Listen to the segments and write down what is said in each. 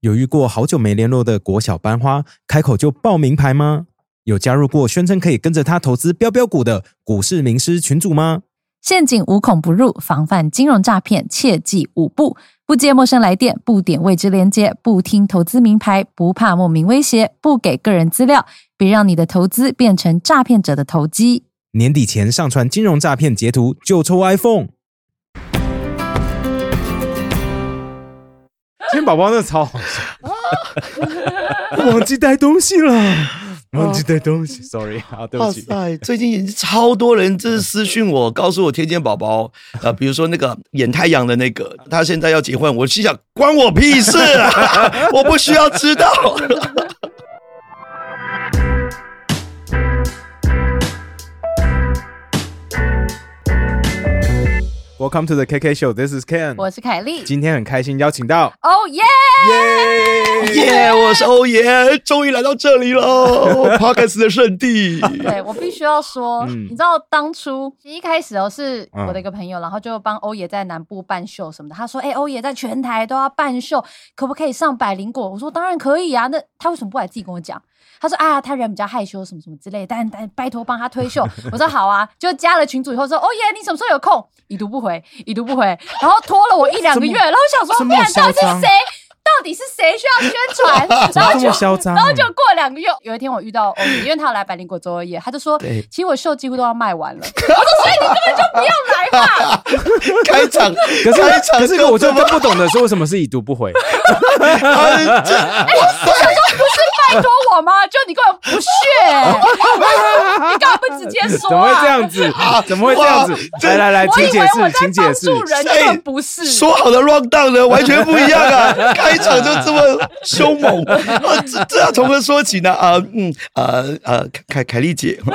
有遇过好久没联络的国小班花，开口就报名牌吗？有加入过宣称可以跟着他投资标标股的股市名师群组吗？陷阱无孔不入，防范金融诈骗，切记五步：不接陌生来电，不点未知连接，不听投资名牌，不怕莫名威胁，不给个人资料，别让你的投资变成诈骗者的投机。年底前上传金融诈骗截图就抽 iPhone。天宝宝那超好笑，忘记带东西了，忘记带东西，sorry 啊，对不起。哇塞，最近超多人就是私讯我，告诉我天天宝宝，呃，比如说那个演太阳的那个，他现在要结婚，我心想关我屁事啊，我不需要知道。Welcome to the KK Show. This is Ken. 我是凯莉。今天很开心邀请到欧耶！耶耶，我是欧爷，终于来到这里了 c a s 的圣地。对我必须要说，嗯你知道当初一开始哦，是嗯我的一个朋友，然后就帮欧爷在南部办秀什么的。他说：“哎、欧爷在全台都要办秀，可不可以上百灵果？”我说：“当然可以啊。”那他为什么不来自己跟我讲？他说：“啊，他人比较害羞，什么什么之类的，但但拜托帮他推秀。”我说：“好啊。”就加了群主以后说：“哦耶，你什么时候有空？”已读不回，已读不回，然后拖了我一两个月，然后我想说，这么不然到底是谁？到底是谁需要宣传？然后就嚣张，然后就过两个月，有一天我遇到因为他要来百灵果做二夜，他就说，其实我秀几乎都要卖完了。我说，所以你根本就不要来嘛。开场，可是开场可是我就更不懂的是为什么是已读不回？哎，我说不是拜托我吗？就你根本不屑，你干嘛不直接说、啊？怎么会这样子？怎么会这样子来来来，我以为请解释我，在请解释。帮助人，根本不是。说好的 round down 呢，完全不一样啊！开场就这么凶猛，啊、这这要从何说起呢？啊、嗯，呃呃，凯凯丽姐。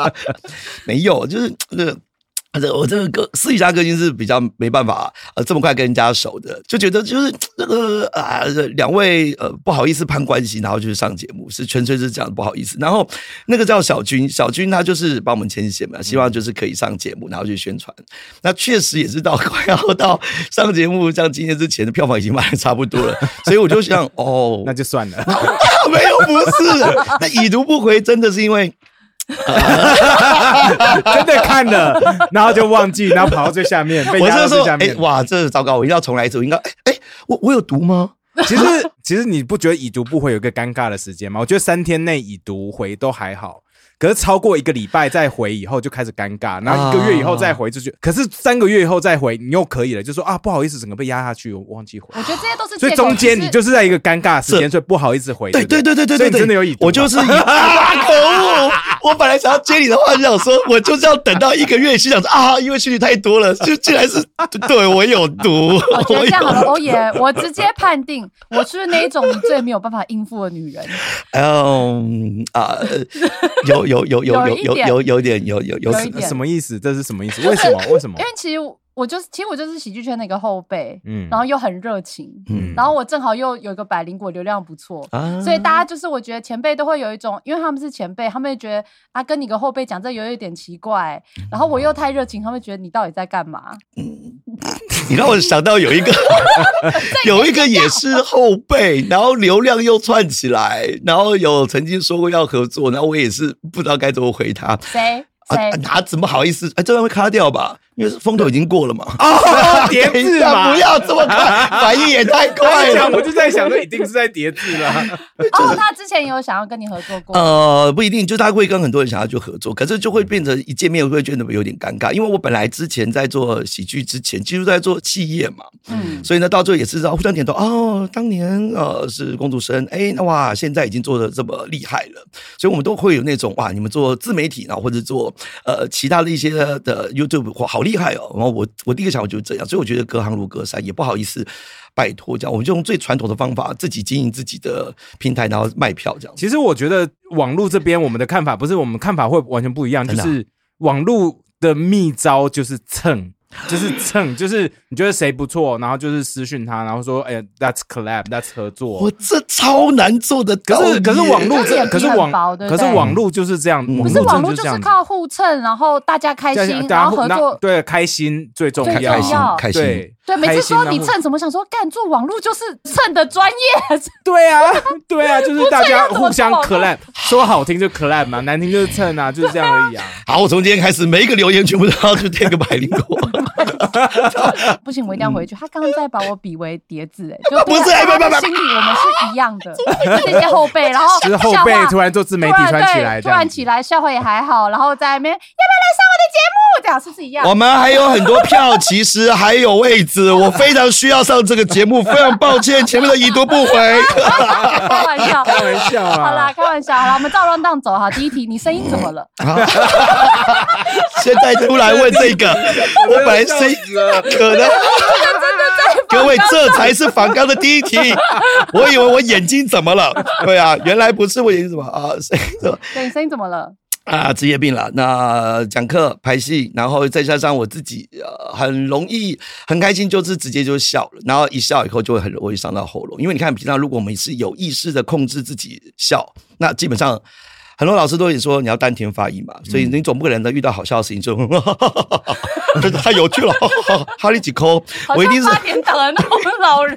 没有，就是这我这个个私底下个性是比较没办法呃这么快跟人家熟的，就觉得就是那个啊两位呃不好意思攀关系，然后就是上节目，是纯粹是这样不好意思。然后那个叫小军，小军他就是帮我们牵线嘛，希望就是可以上节目，然后去宣传。那确实也是到 快要到上节目，像今天之前的票房已经卖的差不多了，所以我就想哦，那就算了。没有不是，那已读不回真的是因为。真的看了，然后就忘记，然后跑到最下面，被压到最下面。哇，这糟糕，我一定要重来一次。我应该哎哎、我我有毒吗？其实 其实你不觉得已读不回有一个尴尬的时间吗？我觉得三天内已读回都还好。可是超过一个礼拜再回以后就开始尴尬，然后一个月以后再回就觉可是三个月以后再回你又可以了，就说啊不好意思，整个被压下去，我忘记回。我觉得这些都是所以借口中间你就是在一个尴尬的时间，所以不好意思回。对对不对对对对对，所以你真的有已读吗我就是以啊，可恶！我本来想要接你的话，就想说，我就是要等到一个月，心想说啊，因为讯息太多了，就竟然是对我有毒。我觉得这样好了，有欧耶，我直接判定我是那一种你最没有办法应付的女人。嗯啊，有有有有有有有点有有点有有有什么意思？这是什么意思？为什么？为什么因？为其实我就是，其实我就是喜剧圈的一个后辈，嗯然后又很热情，嗯然后我正好又有一个百灵果流量不错。啊所以大家就是，我觉得前辈都会有一种，因为他们是前辈，他们会觉得啊，跟你个后辈讲这有一点奇怪，然后我又太热情，他们会觉得你到底在干嘛？你让我想到有一个 有一个也是后辈，然后流量又窜起来，然后有曾经说过要合作，然后我也是不知道该怎么回他。谁啊谁？，哪怎么好意思？哎，这段会卡掉吧？因为风头已经过了嘛。哦，叠字嘛，不要这么快，反应也太快了。我就在想，这一定是在叠字了。哦，他之前有想要跟你合作过，呃，不一定，就他会跟很多人想要去合作，可是就会变成一见面会觉得有点尴尬，因为我本来之前在做喜剧之前，其实在做企业嘛，嗯，所以呢，到最后也是要互相点头。哦，当年呃是公主生，哎，那哇，现在已经做的这么厉害了，所以我们都会有那种哇，你们做自媒体，呢或者做呃其他的一些的 YouTube，或，好厉害哦。然后我我第一个想法就是这样，所以我觉得隔行如隔山，也不好意思拜托这样，我们就用最传统的方法，自己经营自己的平台，然后卖票这样。其实我觉得网络这边我们的看法不是我们看法会完全不一样，就是网络的秘招就是蹭。就是蹭，就是你觉得谁不错，然后就是私讯他，然后说，哎、t h a t s collab，That's 合作。我。这超难做的，可是可是网络可是网可是网络就是这样，不是网络就是靠互蹭，然后大家开心，然后合作。对开心最重要，开心开心对对，每次说你，蹭什么，想说干做网络就是蹭的专业，对啊，对啊，就是大家互相做网络 collab，说好听就 collab 嘛，难听就是蹭啊，就是这样而已啊。好，我从今天开始，每一个留言全部都要去贴个百灵果。不行，我一定要回去。他刚刚在把我比为叠字，哎，就不是哎不不不心里我们是一样的，这些后辈，然后就是后辈突然做自媒体突然起对来，突然起来，笑话也还好，然后在那边要不要来上我的节目？这样是不是一样？我们还有很多票，其实还有位置，我非常需要上这个节目，非常抱歉，前面的已读不回。开玩笑，开玩笑啊好啦，开玩笑。好啦，我们照 round down 走哈。第一题，你声音怎么了？现在突然问这个，我本来声音可能。各位，这才是反刚的第一题。我以为我眼睛怎么了？对啊，原来不是我眼睛怎么啊？声音怎么声音怎么了？啊？职业病了。那讲课、拍戏，然后再加上我自己，呃，很容易很开心，就是直接就笑了。然后一笑以后就会很容易伤到喉咙，因为你看，平常如果我们是有意识的控制自己笑，那基本上。很多老师都会说你要丹田发音嘛，所以你总不可能在遇到好笑的事情 就 太有趣了，哈利几抠，好我一定是像八点档的那种老人。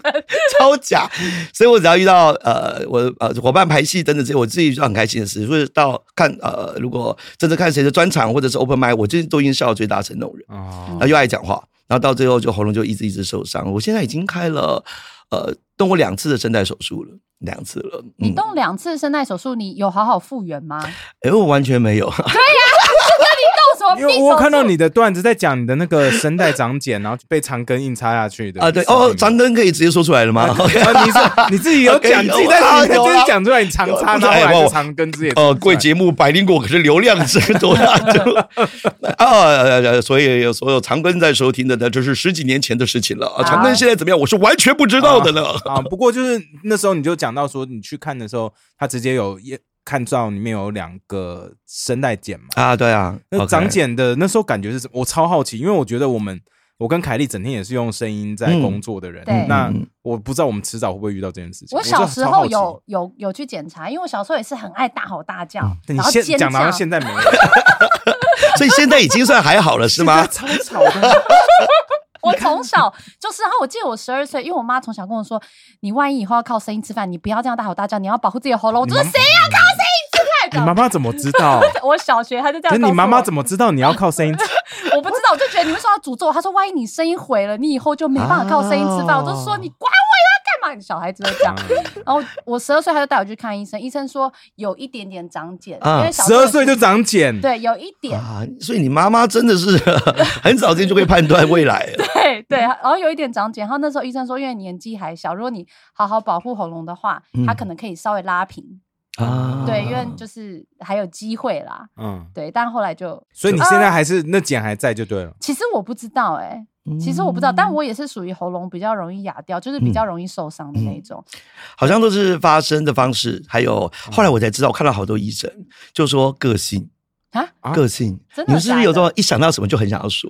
超假，所以我只要遇到呃我呃伙伴排戏等等这些，我自己就很开心的事。所以到看呃如果真的看谁的专场或者是 open mic，我就是都已经笑到最大声那种人，啊然后又爱讲话，然后到最后就喉咙就一直一直受伤。我现在已经开了呃动过两次的声带手术了，两次了。你动两次声带手术，你有好好复原吗？哎、我完全没有。么因为？我看到你的段子在讲你的那个声带长茧，然后被长根硬插下去的啊，对哦，长根可以直接说出来了吗？啊，你是你自己有 讲，OK，你自己在有啊你自有啊己讲出来，你长插，然后后来就长根之也哦，贵节目百灵果可是流量是多大？就 啊，呃所以有所有长庚在收听的那就是十几年前的事情了啊。长庚现在怎么样？我是完全不知道的呢。啊。不过就是那时候你就讲到说，你去看的时候，他直接有看照里面有两个声带茧嘛，啊，对啊，那长茧的那时候感觉是什么？我超好奇，因为我觉得我们。我跟凯莉整天也是用声音在工作的人，嗯那嗯我不知道我们迟早会不会遇到这件事情。我小时候有有有去检查，因为我小时候也是很爱大吼大叫，但你现然后尖叫讲。到现在没有，所以现在已经算还好了，是吗？超吵的。我从小就是，然后我记得我十二岁，因为我妈从小跟我说，你万一以后要靠声音吃饭，你不要这样大吼大叫，你要保护自己的喉咙。我说谁要靠声音吃饭你？妈妈怎么知道？我小学她就这样。你妈妈怎么？知道你要靠声音？我不知道，我就觉得你为什么要诅咒我？他说万一你声音毁了，你以后就没办法靠声音吃饭。哦我就说你管我要干嘛？小孩子都这样。然后我十二岁，他就带我去看医生，医生说有一点点长茧，啊因为十二岁就长茧，对有一点。啊，所以你妈妈真的是 很早之前就会判断未来了。对对，然后有一点长茧，然后那时候医生说，因为年纪还小，如果你好好保护喉咙的话，它可能可以稍微拉平。啊对，因为就是还有机会啦。嗯，对，但后来就，所以你现在还是那茧还在就对了。其实我不知道哎、其实我不知道，但我也是属于喉咙比较容易哑掉，就是比较容易受伤的那种。好像都是发声的方式，还有后来我才知道，我看到好多医生就说个性。啊？啊？个性，真的你们是不是有这种一想到什么就很想要说？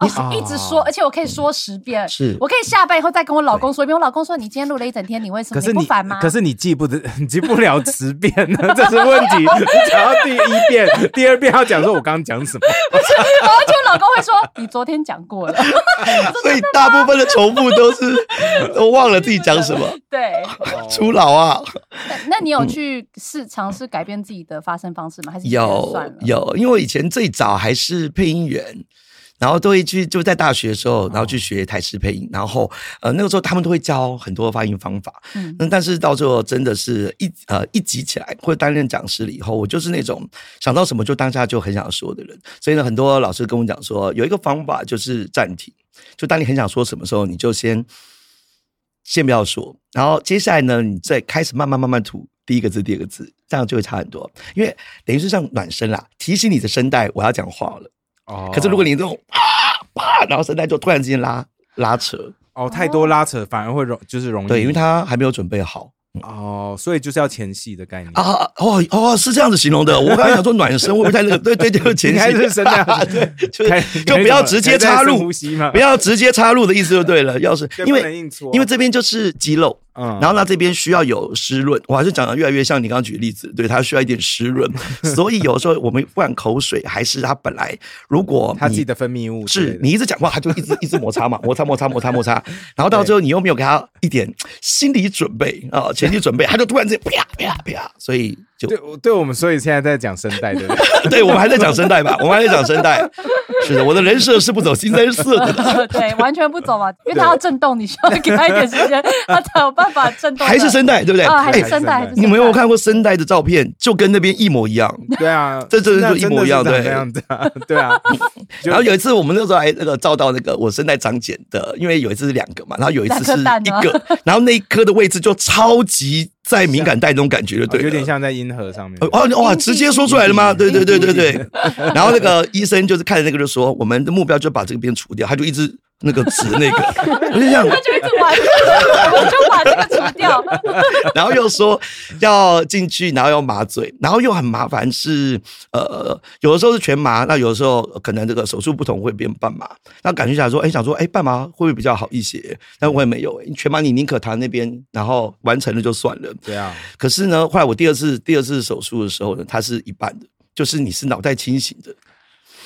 哦，啊一直说，而且我可以说十遍，是。我可以下班以后再跟我老公说一遍。我老公说：“你今天录了一整天，你为什么可是你不烦吗？”可是你记不得，你记不了十遍呢，这是问题。你 讲到第一遍、第二遍要讲说我刚刚讲什么，然后就我老公会说：“你昨天讲过了。所以大部分的重复都是 都忘了自己讲什么，”对，初老啊，那那你有去试尝试改变自己的发声方式吗？还是有？有，因为我以前最早还是配音员。然后都会去，就在大学的时候，然后去学台式配音。然后，呃，那个时候他们都会教很多发音方法。嗯那但是到最后真的是一呃一集起来，或者担任讲师了以后，我就是那种想到什么就当下就很想说的人。所以呢，很多老师跟我讲说，有一个方法就是暂停，就当你很想说什么时候，你就先先不要说，然后接下来呢，你再开始慢慢慢慢吐第一个字、第二个字，这样就会差很多。因为等于是像暖身啦，提醒你的声带我要讲话了。哦可是如果你这种啪啪，然后声带就突然之间拉拉扯，哦太多拉扯反而会容就是容易对，因为他还没有准备好。哦，所以就是要前戏的概念啊哦哦，是这样子形容的。我刚才想说暖身会不会太那个？对对对，前戏应该是是这样对，就开就不要直接插入不要直接插入的意思就对了。要是因为因为这边就是肌肉，嗯。然后那这边需要有湿润，我还是讲的越来越像你刚刚举的例子，对它需要一点湿润，所以有时候我们不管口水还是它本来，如果你他自己的分泌物是你一直讲话，它就一直一直摩擦嘛，摩擦摩擦摩擦摩擦，然后到最后你又没有给他一点心理准备啊，前期准备，他就突然之间啪啪啪，所以就对我对我们，所以现在在讲声带，对 不对？对我们还在讲声带吧，我们还在讲声带，是的，我的人设是不走新三色的，对，完全不走嘛，因为它要震动，你需要给它一点时间，它才有办法震动。还是声带，对不对？啊，还哎是声带，你们有没有看过声带的照片？就跟那边一模一样。对啊，这真的就一模一样对这样子啊，对啊。然后有一次我们那时候还那个照到那个我声带长茧的，因为有一次是两个嘛，然后有一次是一个，然后那一颗的位置就超级在敏感带那种感觉，就对了，有点像在阴核上面。哦哇，直接说出来了吗？对对对对对。然后那个医生就是看着那个就说，我们的目标就把这个边除掉，他就一直那个指那个，我就这样，就一直玩，我就把这个除掉。然后又说要进去，然后要麻醉，然后又很麻烦是呃，有的时候是全麻，那有的时候可能这个手术不同会变半麻。那感觉想说，哎，想说，哎，半麻会不会比较好一些？但我也没有，哎，全麻你宁可躺那边，然后完成了就算了。对啊，可是呢，后来我第二次第二次手术的时候呢，它是一半的，就是你是脑袋清醒的，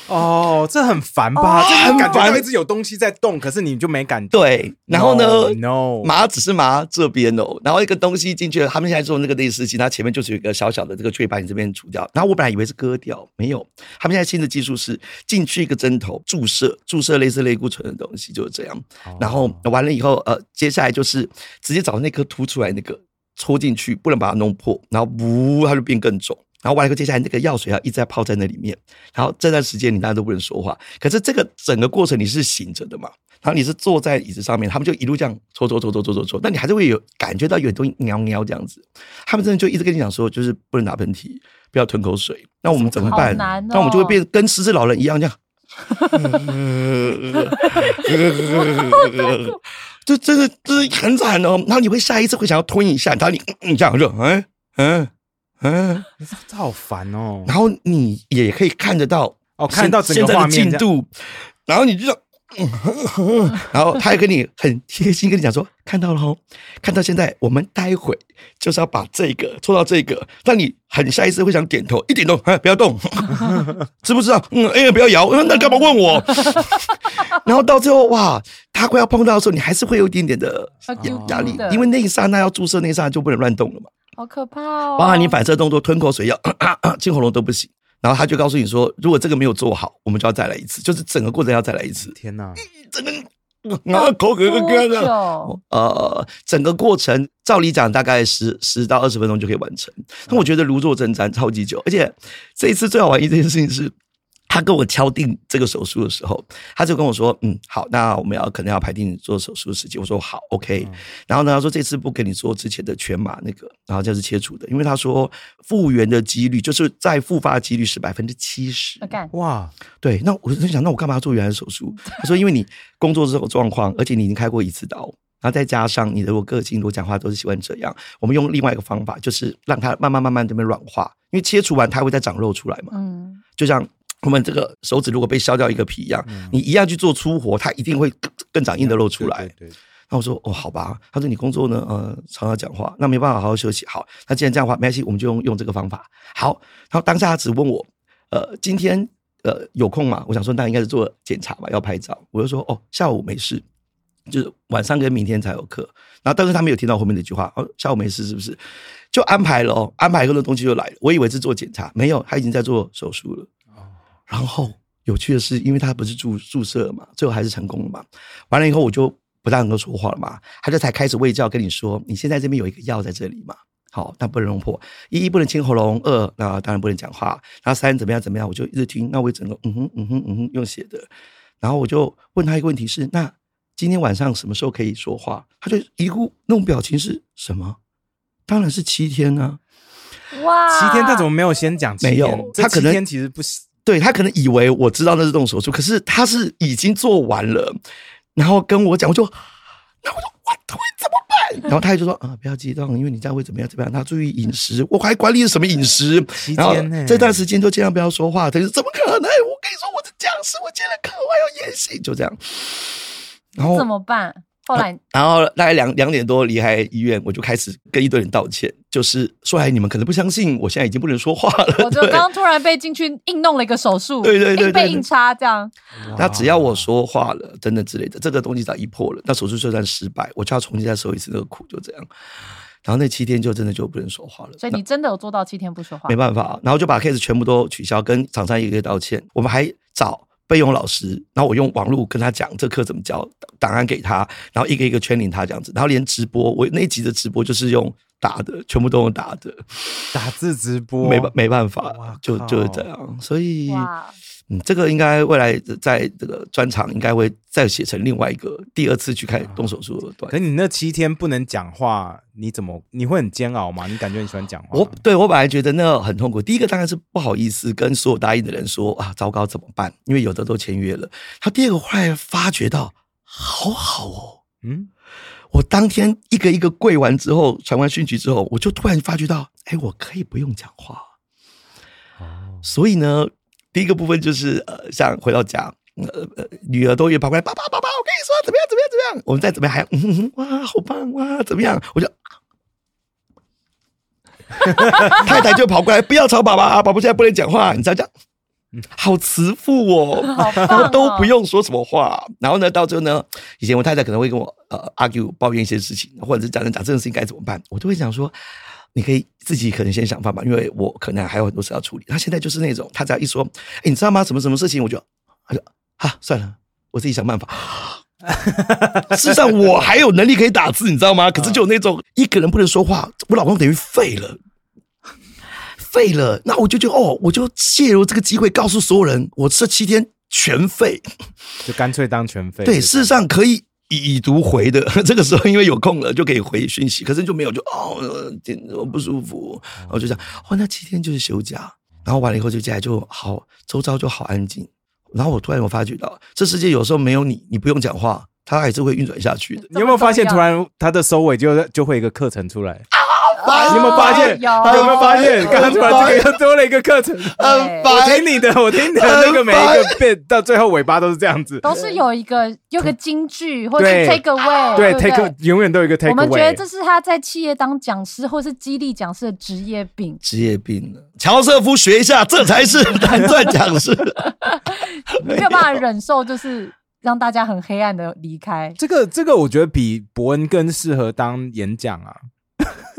哦，这很烦吧？哦这很烦感觉到一直有东西在动，可是你就没感觉。对。然后呢 No，麻只是麻这边哦，然后一个东西进去了，他们现在做那个内视镜，它前面就是有一个小小的这个缺把你这边除掉。然后我本来以为是割掉，没有。他们现在新的技术是进去一个针头注射，注射类似类固醇的东西，就是这样。哦然后完了以后，呃，接下来就是直接找那颗凸出来那个戳进去，不能把它弄破，然后呜，它就变更肿。然后完了以后，接下来那个药水要一直在泡在那里面，然后这段时间你大家都不能说话。可是这个整个过程你是醒着的嘛，然后你是坐在椅子上面，他们就一路这样戳戳戳戳戳戳戳，但你还是会有感觉到有东西喵喵这样子。他们真的就一直跟你讲说，就是不能打喷嚏，不要吞口水。那我们怎么办？那我们就会变跟失智老人一样这样。这真的这是很惨哦。然后你会下一次会想要吞一下，然后你你这样就嗯嗯嗯，这好烦哦。然后你也可以看得到哦看到整个现在的画面进度，然后你就。然后他还跟你很贴心跟你讲说，看到了哦，看到现在，我们待会就是要把这个做到这个，让你很下意识会想点头，一点头，哎，不要动，知不知道？嗯，哎，不要摇，嗯那干嘛问我？然后到最后，哇，他快要碰到的时候，你还是会有一点点的压力的，因为那一刹那要注射，那一刹那就不能乱动了嘛。好可怕哦！包含你反射动作、吞口水要、进喉咙都不行。然后他就告诉你说，如果这个没有做好，我们就要再来一次，就是整个过程要再来一次。天哪，整个啊，口渴多干的。久？呃，整个过程照理讲大概十十到二十分钟就可以完成，但我觉得如坐针毡，超级久。而且这一次最好玩一件事情是，他跟我敲定这个手术的时候，他就跟我说：“嗯，好，那我们要可能要排定做手术的时间。”我说：“好，OK。然后呢，他说这次不给你做之前的全麻那个，然后这是切除的，因为他说复原的几率就是再复发的几率是百分之七十。哇，对，那我就想，那我干嘛要做原来的手术？他说，因为你工作之后状况，而且你已经开过一次刀，然后再加上你的我个性，如果讲话都是喜欢这样，我们用另外一个方法，就是让它慢慢慢慢这边软化，因为切除完它会再长肉出来嘛，嗯，就像。我们这个手指如果被削掉一个皮一样，你一样去做粗活，它一定会更 更长硬的肉出来。对对对那我说哦，好吧。他说你工作呢，呃，常常讲话，那没办法好好休息。好，那既然这样的话，没关系，我们就用用这个方法。好，然后当下他只问我，呃，今天呃有空吗？我想说那应该是做检查吧，要拍照。我就说哦，下午没事，就是晚上跟明天才有课。然后但是他没有听到后面那句话，哦，下午没事是不是？就安排了哦，安排后的东西就来了。我以为是做检查，没有，他已经在做手术了。然后有趣的是，因为他不是注注射了嘛，最后还是成功了嘛。完了以后，我就不大能够说话了嘛，他就才开始喂教跟你说，你现在这边有一个药在这里嘛，好，但不能弄破。一一不能清喉咙，二那当然不能讲话，然后三怎么样怎么样，我就一直听。那我也整个嗯哼嗯哼嗯哼用写的，然后我就问他一个问题是，那今天晚上什么时候可以说话？他就一副那种表情是什么？当然是七天啊。哇，七天他怎么没有先讲？没有他可能七天其实不行。对他可能以为我知道那是动手术，可是他是已经做完了，然后跟我讲，我就，那我说我腿怎么办？然后他就说啊，不要激动，因为你这样会怎么样怎么样，他注意饮食，我还管理什么饮食？期然后间呢这段时间就尽量不要说话。他就怎么可能？我跟你说，我是僵尸，我接了课，我还要演戏，就这样。然后怎么办？后来然后大概两两点多离开医院，我就开始跟一堆人道歉，就是说哎你们可能不相信，我现在已经不能说话了。我就对刚刚突然被进去硬弄了一个手术，对对对被硬插这样。那只要我说话了，等等之类的，这个东西只要一破了，那手术就算失败，我就要重新再受一次那个苦，就这样。然后那七天就真的就不能说话了，所以你真的有做到七天不说话没？办法，然后就把 case 全部都取消，跟厂商一个一个道歉。我们还找备用老师，然后我用网络跟他讲这课怎么教，档案给他，然后一个一个圈领他这样子，然后连直播，我那一集的直播就是用打的，全部都用打的，打字直播，没办没办法，就就是这样，所以。哇，嗯，这个应该未来在这个专场应该会再写成另外一个第二次去开动手术的段可。你那七天不能讲话，你怎么你会很煎熬吗？你感觉你喜欢讲话？我对我本来觉得那很痛苦。第一个当然是不好意思跟所有答应的人说啊，糟糕怎么办？因为有的都签约了。他第二个后来发觉到，好好哦。嗯，我当天一个一个跪完之后，传完讯息之后，我就突然发觉到，哎，我可以不用讲话。哦，所以呢，第一个部分就是呃，像回到家，呃呃，女儿都会跑过来，爸爸爸爸，我跟你说怎么样怎么样怎么样，我们再怎么样还嗯哼哼哇好棒哇怎么样，我就。太太就跑过来，不要吵爸爸，爸爸现在不能讲话，你知道这样，好慈父哦，然后都哦不用说什么话。然后呢，到最后呢，以前我太太可能会跟我呃 argue 抱怨一些事情，或者是讲讲讲这件事情该怎么办，我都会想说，你可以自己可能先想办法，因为我可能还有很多事要处理。他现在就是那种，他只要一说，哎，你知道吗？什么什么事情，我就他就啊，算了，我自己想办法。事实上，我还有能力可以打字，你知道吗？可是就有那种一个人不能说话，我老公等于废了。废了，那我就就哦，我就借由这个机会告诉所有人，我这七天全废。就干脆当全废。对，事实上可以已读回的。这个时候因为有空了就可以回讯息，可是就没有就哦，我不舒服，然后就这样，哦，那七天就是休假，然后完了以后就接下来就好，周遭就好安静。然后我突然我发觉到，这世界有时候没有你，你不用讲话，它还是会运转下去的。你有没有发现，突然它的收尾就就会一个课程出来？你有没有发现？有你有没有发现？刚刚突然这个又多了一个课程。对我听你的，我听你的那个每一个变到最后尾巴都是这样子。都是有一个有个金句，或者对 take away，对不，take 永远都有一个 take 我们觉 away 得。这是他在企业当讲师或是激励讲师的职业病。职业病了，乔瑟夫学一下，这才是 蓝钻讲师。你 没有办法忍受，就是让大家很黑暗的离开，这个这个，我觉得比伯恩更适合当演讲啊。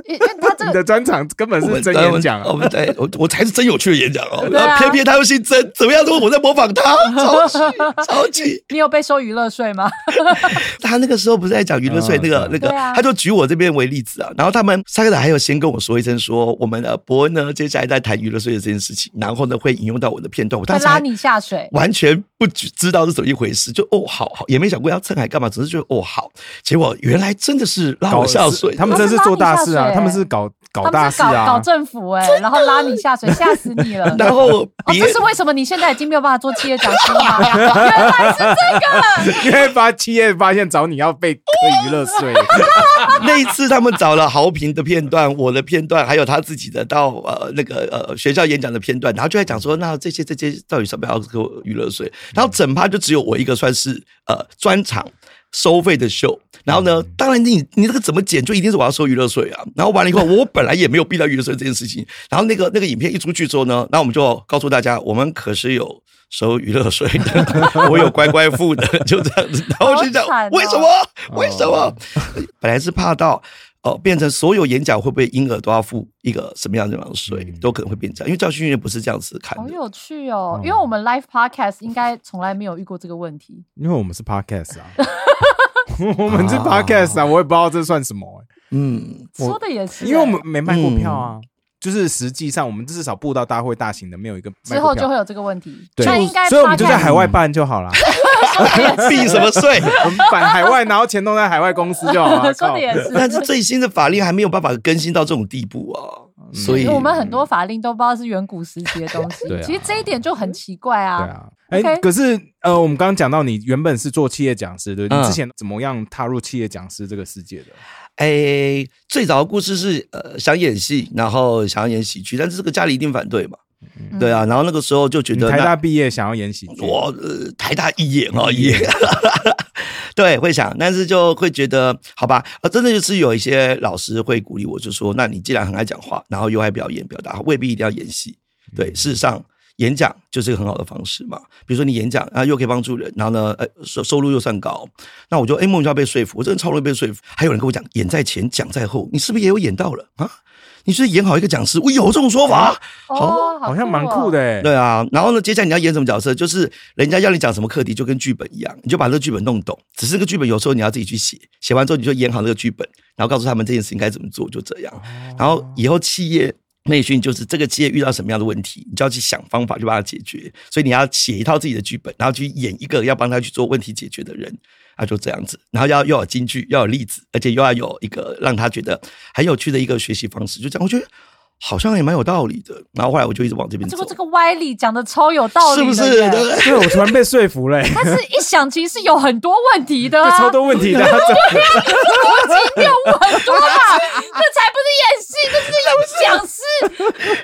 因因为他这的专场根本是真演讲啊。我们对我我才是真有趣的演讲哦。啊然后偏偏他又姓曾，怎么样都我在模仿他，超级 超级。你有被收娱乐税吗？他那个时候不是在讲娱乐税嗯那个那个他就举我这边为例子啊。然后他们三个人还有先跟我说一声，说我们的伯恩呢接下来在谈娱乐税的这件事情，然后呢会引用到我的片段。我当时拉你下水。完全不知知道是怎么一回事，就哦好好，也没想过要蹭海干嘛，只是觉得哦好。结果原来真的是拉我下水，他们真是做大事啊！他们是搞搞他们是搞大事啊！搞政府哎、然后拉你下水，吓死你了。然后哦，这是为什么你现在已经没有办法做企业讲师了？原来是这个。因为发企业发现找你要被课娱乐税，那一次他们找了豪平的片段，我的片段，还有他自己的到呃那个呃学校演讲的片段，然后就在讲说，那这些这些到底什么要给我娱乐税？然后整趴就只有我一个算是呃专场。收费的秀，然后呢？当然你，你这个怎么剪，就一定是我要收娱乐税啊。然后完了以后，我本来也没有避到娱乐税这件事情。然后那个那个影片一出去之后呢，那我们就告诉大家，我们可是有收娱乐税的，我有乖乖付的，就这样子。然后我就讲好惨哦，为什么？为什么？本来是怕到哦，变成所有演讲会不会因而都要付一个什么样的税，嗯都可能会变这样。因为教训院不是这样子看的。好有趣哦，因为我们 live podcast 应该从来没有遇过这个问题。因为我们是 podcast 啊，我们是 podcast 啊，我也不知道这算什么、欸，嗯，我说的也是欸，因为我们没卖过票啊。就是实际上，我们至少布道大会大型的没有一个之后就会有这个问题。对那应该，所以我们就在海外办就好了。避什么税？我们办海外，然后钱都在海外公司就好了。说的也是。但是最新的法令还没有办法更新到这种地步啊，所以我们很多法令都不知道是远古时期的东西对，啊其实这一点就很奇怪啊对啊。啊，哎、可是呃，我们刚刚讲到你原本是做企业讲师，对？嗯你之前怎么样踏入企业讲师这个世界的？哎，最早的故事是呃想演戏，然后想要演喜剧，但是这个家里一定反对嘛，嗯对啊，然后那个时候就觉得台大毕业想要演喜剧，我呃台大一眼而已，对，会想，但是就会觉得好吧，呃，真的就是有一些老师会鼓励我，就说，那你既然很爱讲话，然后又爱表演表达，未必一定要演戏，对，事实上。演讲就是一个很好的方式嘛，比如说你演讲，然后又可以帮助人，然后呢，呃，收收入又算高，那我就哎莫名其妙被说服，我真的超容易被说服。还有人跟我讲，演在前，讲在后，你是不是也有演到了？啊？你是演好一个讲师，我有这种说法。哦，好像蛮酷的。对啊，然后呢，接下来你要演什么角色？就是人家要你讲什么课题，就跟剧本一样，你就把这个剧本弄懂。只是这个剧本有时候你要自己去写，写完之后你就演好这个剧本，然后告诉他们这件事情该怎么做，就这样。然后以后企业内训就是这个企业遇到什么样的问题，你就要去想方法去把它解决。所以你要写一套自己的剧本，然后去演一个要帮他去做问题解决的人。啊，就这样子，然后要又有金句，要有例子，而且又要有一个让他觉得很有趣的一个学习方式，就这样，我觉得好像也蛮有道理的。然后后来我就一直往这边走结果，这个歪理讲的超有道理是不是？对对，我突然被说服了欸，但是一想，其实有很多问题的 超多问题的。业务很多嘛，这才不是演戏，这是有讲师。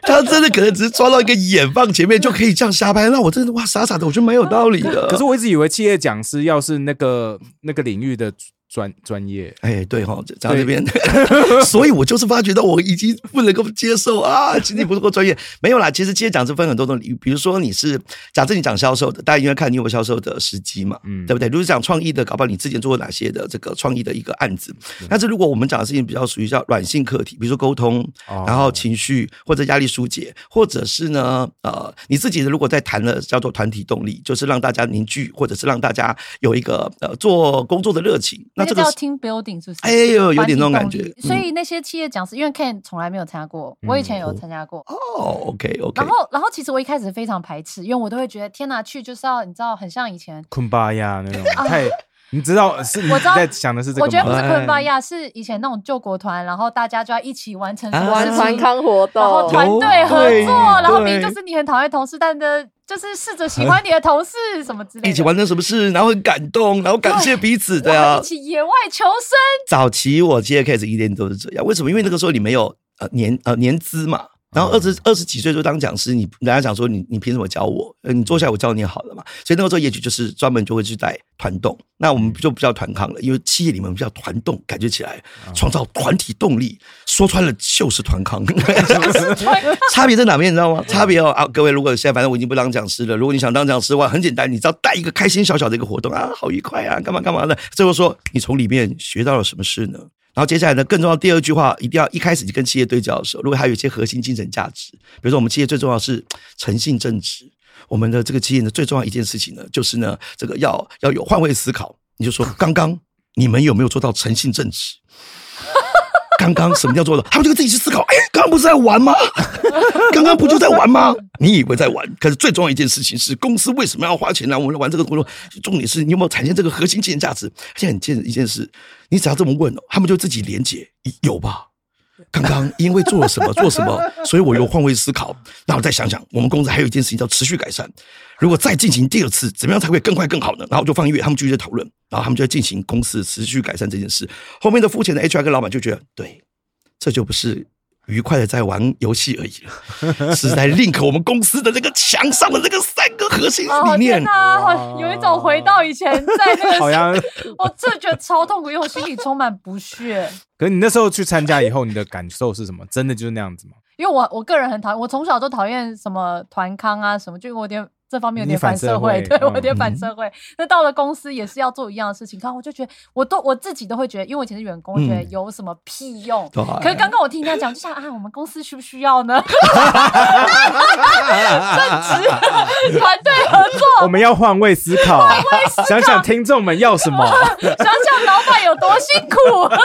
他真的可能只是抓到一个眼放前面就可以这样瞎拍，那我真的哇傻傻的，我觉得蛮有道理的。可是我一直以为企业讲师要是那个那个领域的专专业，哎，对哈，讲到这边 所以我就是发觉到我已经不能够接受啊，经济不够专业。没有啦，其实今天讲是分很多种领域，比如说你是假设你讲销售的，大家应该看你有没有销售的时机嘛，嗯对不对？如果是讲创意的，搞不好你之前做过哪些的这个创意的一个案子。但是如果我们讲的事情比较属于叫软性课题，比如说沟通，哦然后情绪或者压力疏解，或者是呢，呃，你自己如果在谈的叫做团体动力，就是让大家凝聚，或者是让大家有一个呃做工作的热情，那这个叫 team building 是不是？哎呦有点那种感觉所以那些企业讲师，因为 Ken 从来没有参加过，我以前有参加过。哦，OK OK，然后，然后其实我一开始非常排斥，因为我都会觉得天哪，去就是要你知道，很像以前。昆巴亚那种 太，你知道是你我知道在想的是这个我觉得不是吗？昆巴亚，是以前那种救国团，然后大家就要一起完成什么啊事情，团康活动然后动，团队合作，然后明明就是你很讨厌同事，但呢，就是试着喜欢你的同事什么之类的，一起完成什么事，然后很感动，然后感谢彼此，对啊一。起野外求生。早期我接 case 一定都是这样，为什么？因为那个时候你没有呃年呃年资嘛，然后二十二十几岁就当讲师，你人家讲说你你凭什么教我？呃你坐下来我教你好了嘛。所以那个时候也许就是专门就会去带团动，那我们就不叫团康了，因为企业里面比较团动，感觉起来创造团体动力，说穿了就是团康。差别在哪边你知道吗？差别哦啊，各位，如果现在反正我已经不当讲师了，如果你想当讲师的话，很简单，你只要带一个开心小小的一个活动啊，好愉快啊，干嘛干嘛的。最后说你从里面学到了什么事呢？然后接下来呢，更重要的第二句话，一定要一开始就跟企业对焦的时候，如果还有一些核心精神价值，比如说我们企业最重要是诚信正直，我们的这个企业呢最重要一件事情呢，就是呢这个要要有换位思考。你就说刚刚你们有没有做到诚信正直？刚刚什么叫做的？他们就自己去思考。哎，刚刚不是在玩吗？刚刚不就在玩吗？你以为在玩，可是最重要一件事情是，公司为什么要花钱来我们来玩这个工作？重点是你有没有产生这个核心经营价值？现在很件一件事，你只要这么问哦，他们就自己连结，有吧？刚刚因为做了什么做什么，所以我又换位思考，然后再想想，我们公司还有一件事情叫持续改善。如果再进行第二次，怎么样才会更快更好呢？然后就放音乐，他们继续在讨论，然后他们就在进行公司持续改善这件事。后面的肤浅的 HR 跟老板就觉得，对，这就不是愉快的在玩游戏而已了，是在 link 我们公司的这个墙上的这个三个核心哦理念天。哪，好有一种回到以前在那个，好像，我真的觉得超痛苦，因为我心里充满不屑。可是你那时候去参加以后，你的感受是什么？真的就是那样子吗？因为我我个人很讨厌，我从小就讨厌什么团康啊什么，就我有点这方面有点反社会社会，对嗯我有点反社会。那到了公司也是要做一样的事情，看我就觉得我都我自己都会觉得，因为我以前是员工，觉得嗯有什么屁用？对可是刚刚我听人家讲，就想啊，我们公司需不需要呢？正直 团队合作，我们要换位思考，想想听众们要什么。想想老板有多辛苦啊！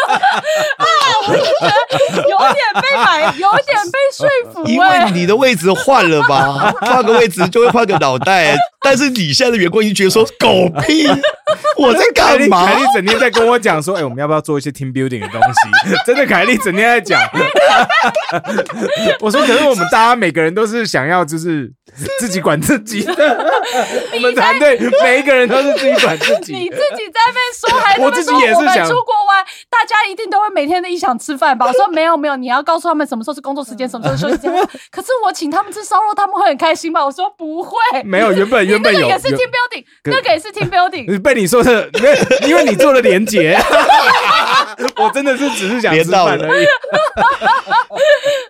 我就觉得有点被买，有点被说服、因哎为你的位置换了吧，换个位置就会换个脑袋。但是你现在的员工已经觉得说 狗屁，我在干嘛凯？莉整天在跟我讲说，哎、我们要不要做一些 team building 的东西？真的，凯莉整天在讲。我说，可是我们大家每个人都是想要就是 自己管自己的，我们团队每一个人都是自己管自己 你自己在那边说，还我自己也是想我们出国玩啊，大家一定都会每天的一想吃饭吧？我说没有没有，你要告诉他们什么时候是工作时间，什么时候是休息时间。可是我请他们吃烧肉，他们会很开心吧？我说不会，没有，原本原本有那个也是有 team building，那个也是 team building。被你说的，因为你做了连结，我真的是只是想吃连到了饭而已。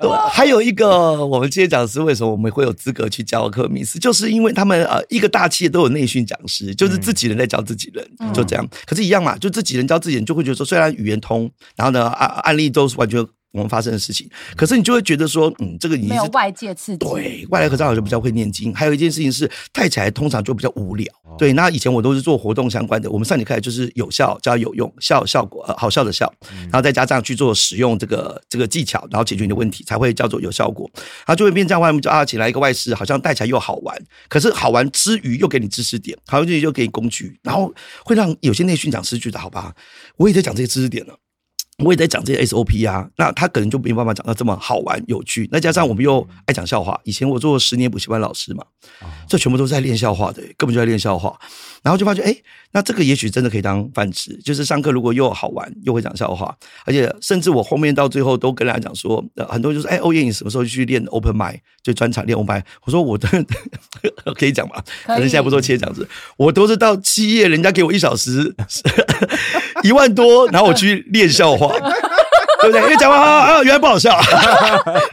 对，还有一个，我们今天讲的是为什么我们会有资格去教课密斯，就是因为他们呃，一个大企业都有内训讲师，就是自己人在教自己人，嗯就这样。可是，一样嘛，就自己人教自己人，就会觉得说，虽然语言通，然后呢，案案例都是完全我们发生的事情，可是你就会觉得说，嗯，这个你是没有外界刺激，对，外来和尚好像比较会念经。还有一件事情是，带起来通常就比较无聊。对，那以前我都是做活动相关的，我们上节课就是有效加有用，效效果、呃、好笑的效，然后再加上去做使用这个这个技巧，然后解决你的问题，才会叫做有效果。然后就会变这样，外面就啊，请来一个外事，好像带起来又好玩，可是好玩之余又给你知识点，好像就又给你工具，然后会让有些内训讲师觉得，好吧，我也在讲这些知识点呢。我也在讲这些 SOP 啊，那他可能就没有办法讲到这么好玩有趣。那加上我们又爱讲笑话，以前我做十年补习班老师嘛，这全部都是在练笑话的，根本就在练笑话。然后就发觉，哎，那这个也许真的可以当饭吃，就是上课如果又好玩又会讲笑话，而且甚至我后面到最后都跟大家讲说，呃、很多人就说，哎，欧耶，你什么时候去练 open mic 就专场练 open mic？我说我的 可以讲嘛，可能现在不做切讲子，我都是到七夜，人家给我一小时 一万多，然后我去练笑话。对不对？因为讲完啊啊，原来不好笑，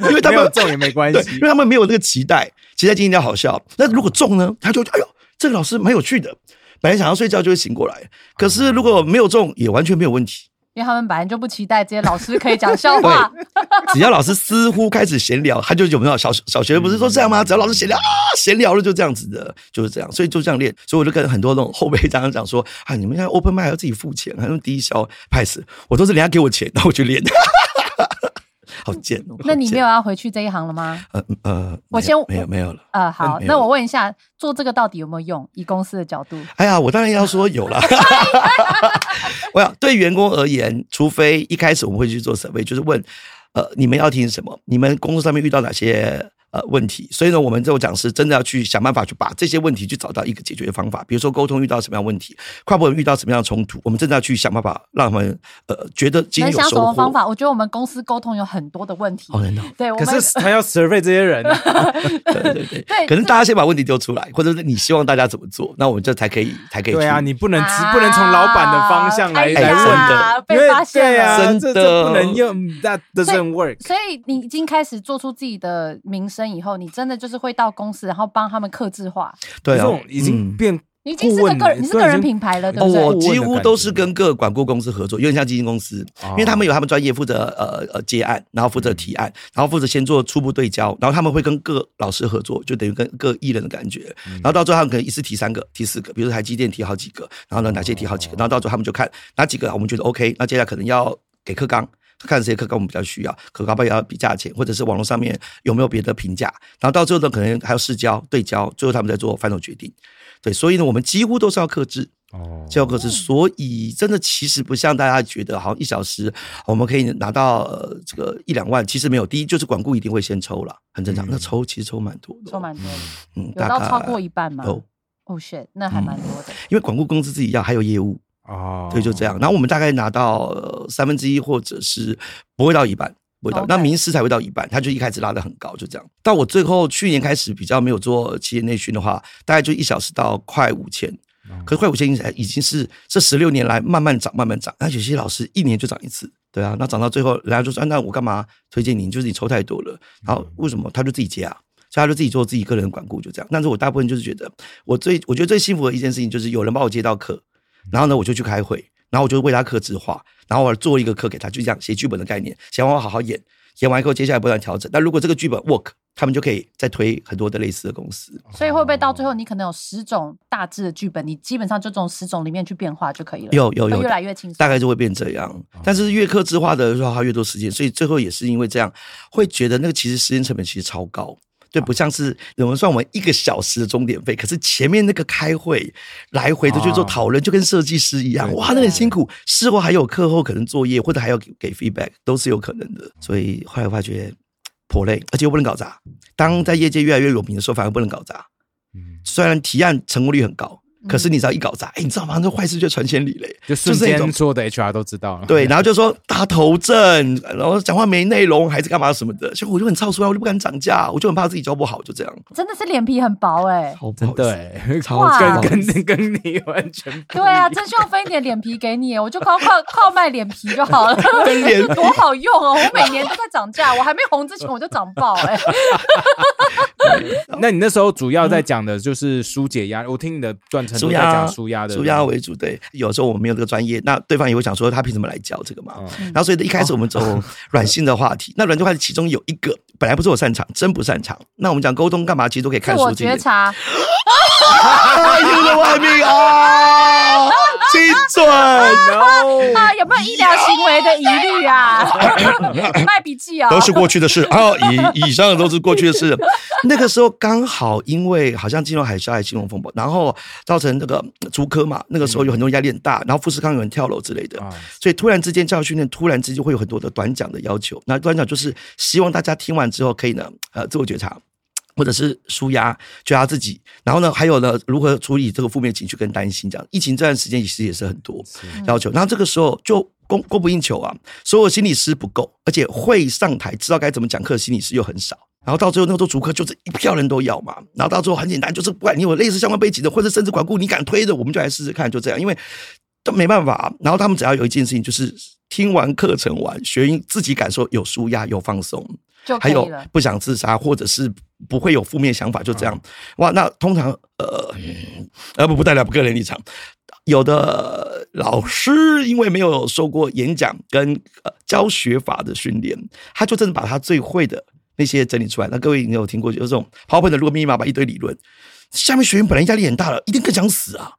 因为他们中也没关对，系因为他们没有那个期待，期待今天要好笑。那如果中呢，他就哎呦，这个老师蛮有趣的。本来想要睡觉就会醒过来，可是如果没有中，也完全没有问题。因为他们本来就不期待这些老师可以讲笑话。只要老师似乎开始闲聊，他就有没有小小学不是说这样吗？只要老师闲聊啊，闲聊了就这样子的，就是这样，所以就这样练。所以我就跟很多那种后辈家长讲说啊，你们现在 open 麦还要自己付钱，还用低消派死，我都是人家给我钱，然后我去练。好贱哦！那你没有要回去这一行了吗？呃呃，我先没有没有了。呃，好，那我问一下，做这个到底有没有用？以公司的角度，哎呀，我当然要说有了。我想对员工而言，除非一开始我们会去做 survey，就是问，呃，你们要听什么？你们工作上面遇到哪些呃问题？所以呢，我们这种讲师真的要去想办法去把这些问题去找到一个解决的方法。比如说沟通遇到什么样问题，跨部门遇到什么样的冲突，我们真的要去想办法让他们呃觉得今天有收获。么方法？我觉得我们公司沟通有很多的问题。哦，真的哦，对，可是他要 survey 这些人啊，对 对对，对可能大家先把问题丢出来，或者是你希望大家怎么做，那我们这才可以才可以。对啊，你不能只不能从老板的方向来哎来问的，因为被发现对啊，真的不能用，that 所 doesn't work。所以你已经开始做出自己的名声以后，你真的就是会到公司，然后帮他们刻字化。对啊这种，已经嗯变你已经是个个人，你是个人品牌了，对哦，不对？我几乎都是跟各管顾公司合作，有点像基金公司，因为他们有他们专业负责呃呃接案，然后负责提案，然后负责先做初步对焦，然后他们会跟各老师合作，就等于跟各艺人的感觉，然后到最后他们可能一次提三个、提四个，比如说台积电提好几个，然后呢哪些提好几个，然后到最后他们就看哪几个我们觉得 OK，那接下来可能要给课纲。看谁课纲我们比较需要，可纲不要比价钱，或者是网络上面有没有别的评价，然后到最后呢，可能还要试交、对焦，最后他们再做 final 决定。对，所以呢，我们几乎都是要克制。哦教课是，所以真的其实不像大家觉得，好像一小时我们可以拿到、呃、这个一两万，其实没有。第一就是管顾一定会先抽了，很正常。那抽其实抽蛮多的，抽蛮多的，嗯，有到超过一半吗？有，哦 shit，那还蛮多的。因为管顾公司自己要还有业务，哦，对，就这样。然后我们大概拿到呃三分之一，或者是不会到一半。不会到那名师才会到一半，他就一开始拉的很高，就这样。到我最后去年开始比较没有做企业内训的话，大概就一小时到快五千，可是快五千已经是这十六年来慢慢涨，慢慢涨。那有些老师一年就涨一次，对啊，那涨到最后，人家就说，啊、那我干嘛推荐你？就是你抽太多了。然后为什么他就自己接啊？所以他就自己做自己个人的管顾，就这样。但是我大部分就是觉得，我最我觉得最幸福的一件事情就是有人帮我接到课，然后呢我就去开会，然后我就为他刻字化，然后我做一个课给他，就这样写剧本的概念，写完我好好演，演完以后接下来不断调整。那如果这个剧本 work，他们就可以再推很多的类似的公司。所以会不会到最后，你可能有十种大致的剧本，你基本上就从十种里面去变化就可以了？有有有越来越轻松。大概就会变这样。但是越刻字化的要花越多时间，所以最后也是因为这样，会觉得那个其实时间成本其实超高。对，不像是有人算我们一个小时的钟点费，可是前面那个开会来回的去做讨论，就跟设计师一样，哇，那很辛苦。事后还有课后可能作业，或者还要给给 feedback，都是有可能的。所以后来发觉颇累，而且又不能搞砸。当在业界越来越有名的时候，反而不能搞砸。嗯虽然提案成功率很高，可是你知道一搞砸，哎，你知道吗？这坏事就传千里嘞，就瞬是那种间所有的 HR 都知道了。对，然后就说大头症，然后讲话没内容，还是干嘛什么的，结果我就很超出来，我就不敢涨价，我就很怕自己教不好，就这样。真的是脸皮很薄哎、好不真好意思的欸，超哇跟跟跟你完全不对啊，真希望分一点脸皮给你，我就靠靠靠卖脸皮就好了，跟脸皮多好用哦！我每年都在涨价，我还没红之前我就涨爆哎、那你那时候主要在讲的就是疏解压力，我听你的断舒压讲舒压的，舒压为主，对。有时候我们没有这个专业，那对方也会想说他凭什么来教这个嘛？嗯然后所以一开始我们走 软性的话题，那软性话题其中有一个本来不是我擅长，真不擅长。那我们讲沟通干嘛，其实都可以看书这些。觉察，啊，有了外命啊，精准。啊，有没有医疗行为的疑虑啊？卖笔记啊、都是过去的事啊，以以上的都是过去的事。那个时候刚好因为好像金融海啸还是金融风暴，然后造成那个竹科嘛，那个时候有很多压力很大，然后富士康有人跳楼之类的，啊所以突然之间教育训练突然之间会有很多的短讲的要求。那短讲就是希望大家听完之后可以呢，呃，自我觉察。或者是舒压，觉察自己，然后呢，还有呢，如何处理这个负面情绪跟担心，这样疫情这段时间其实也是很多要求。然后这个时候就供供不应求啊，所有心理师不够，而且会上台知道该怎么讲课的心理师又很少。然后到最后，那个时候主课就是一票人都要嘛。然后到最后很简单，就是不管你有类似相关背景的，或者甚至管顾你敢推的，我们就来试试看，就这样。因为都没办法啊、然后他们只要有一件事情，就是听完课程完，学员自己感受有舒压、有放松，还有。不想自杀，或者是不会有负面想法，就这样。哇，那通常呃呃不不代表个人立场，有的老师因为没有受过演讲跟呃教学法的训练，他就真的把他最会的那些整理出来。那各位你有听过有这种 PowerPoint 的如果密密麻麻一堆理论，下面学员本来压力很大了，一定更想死啊，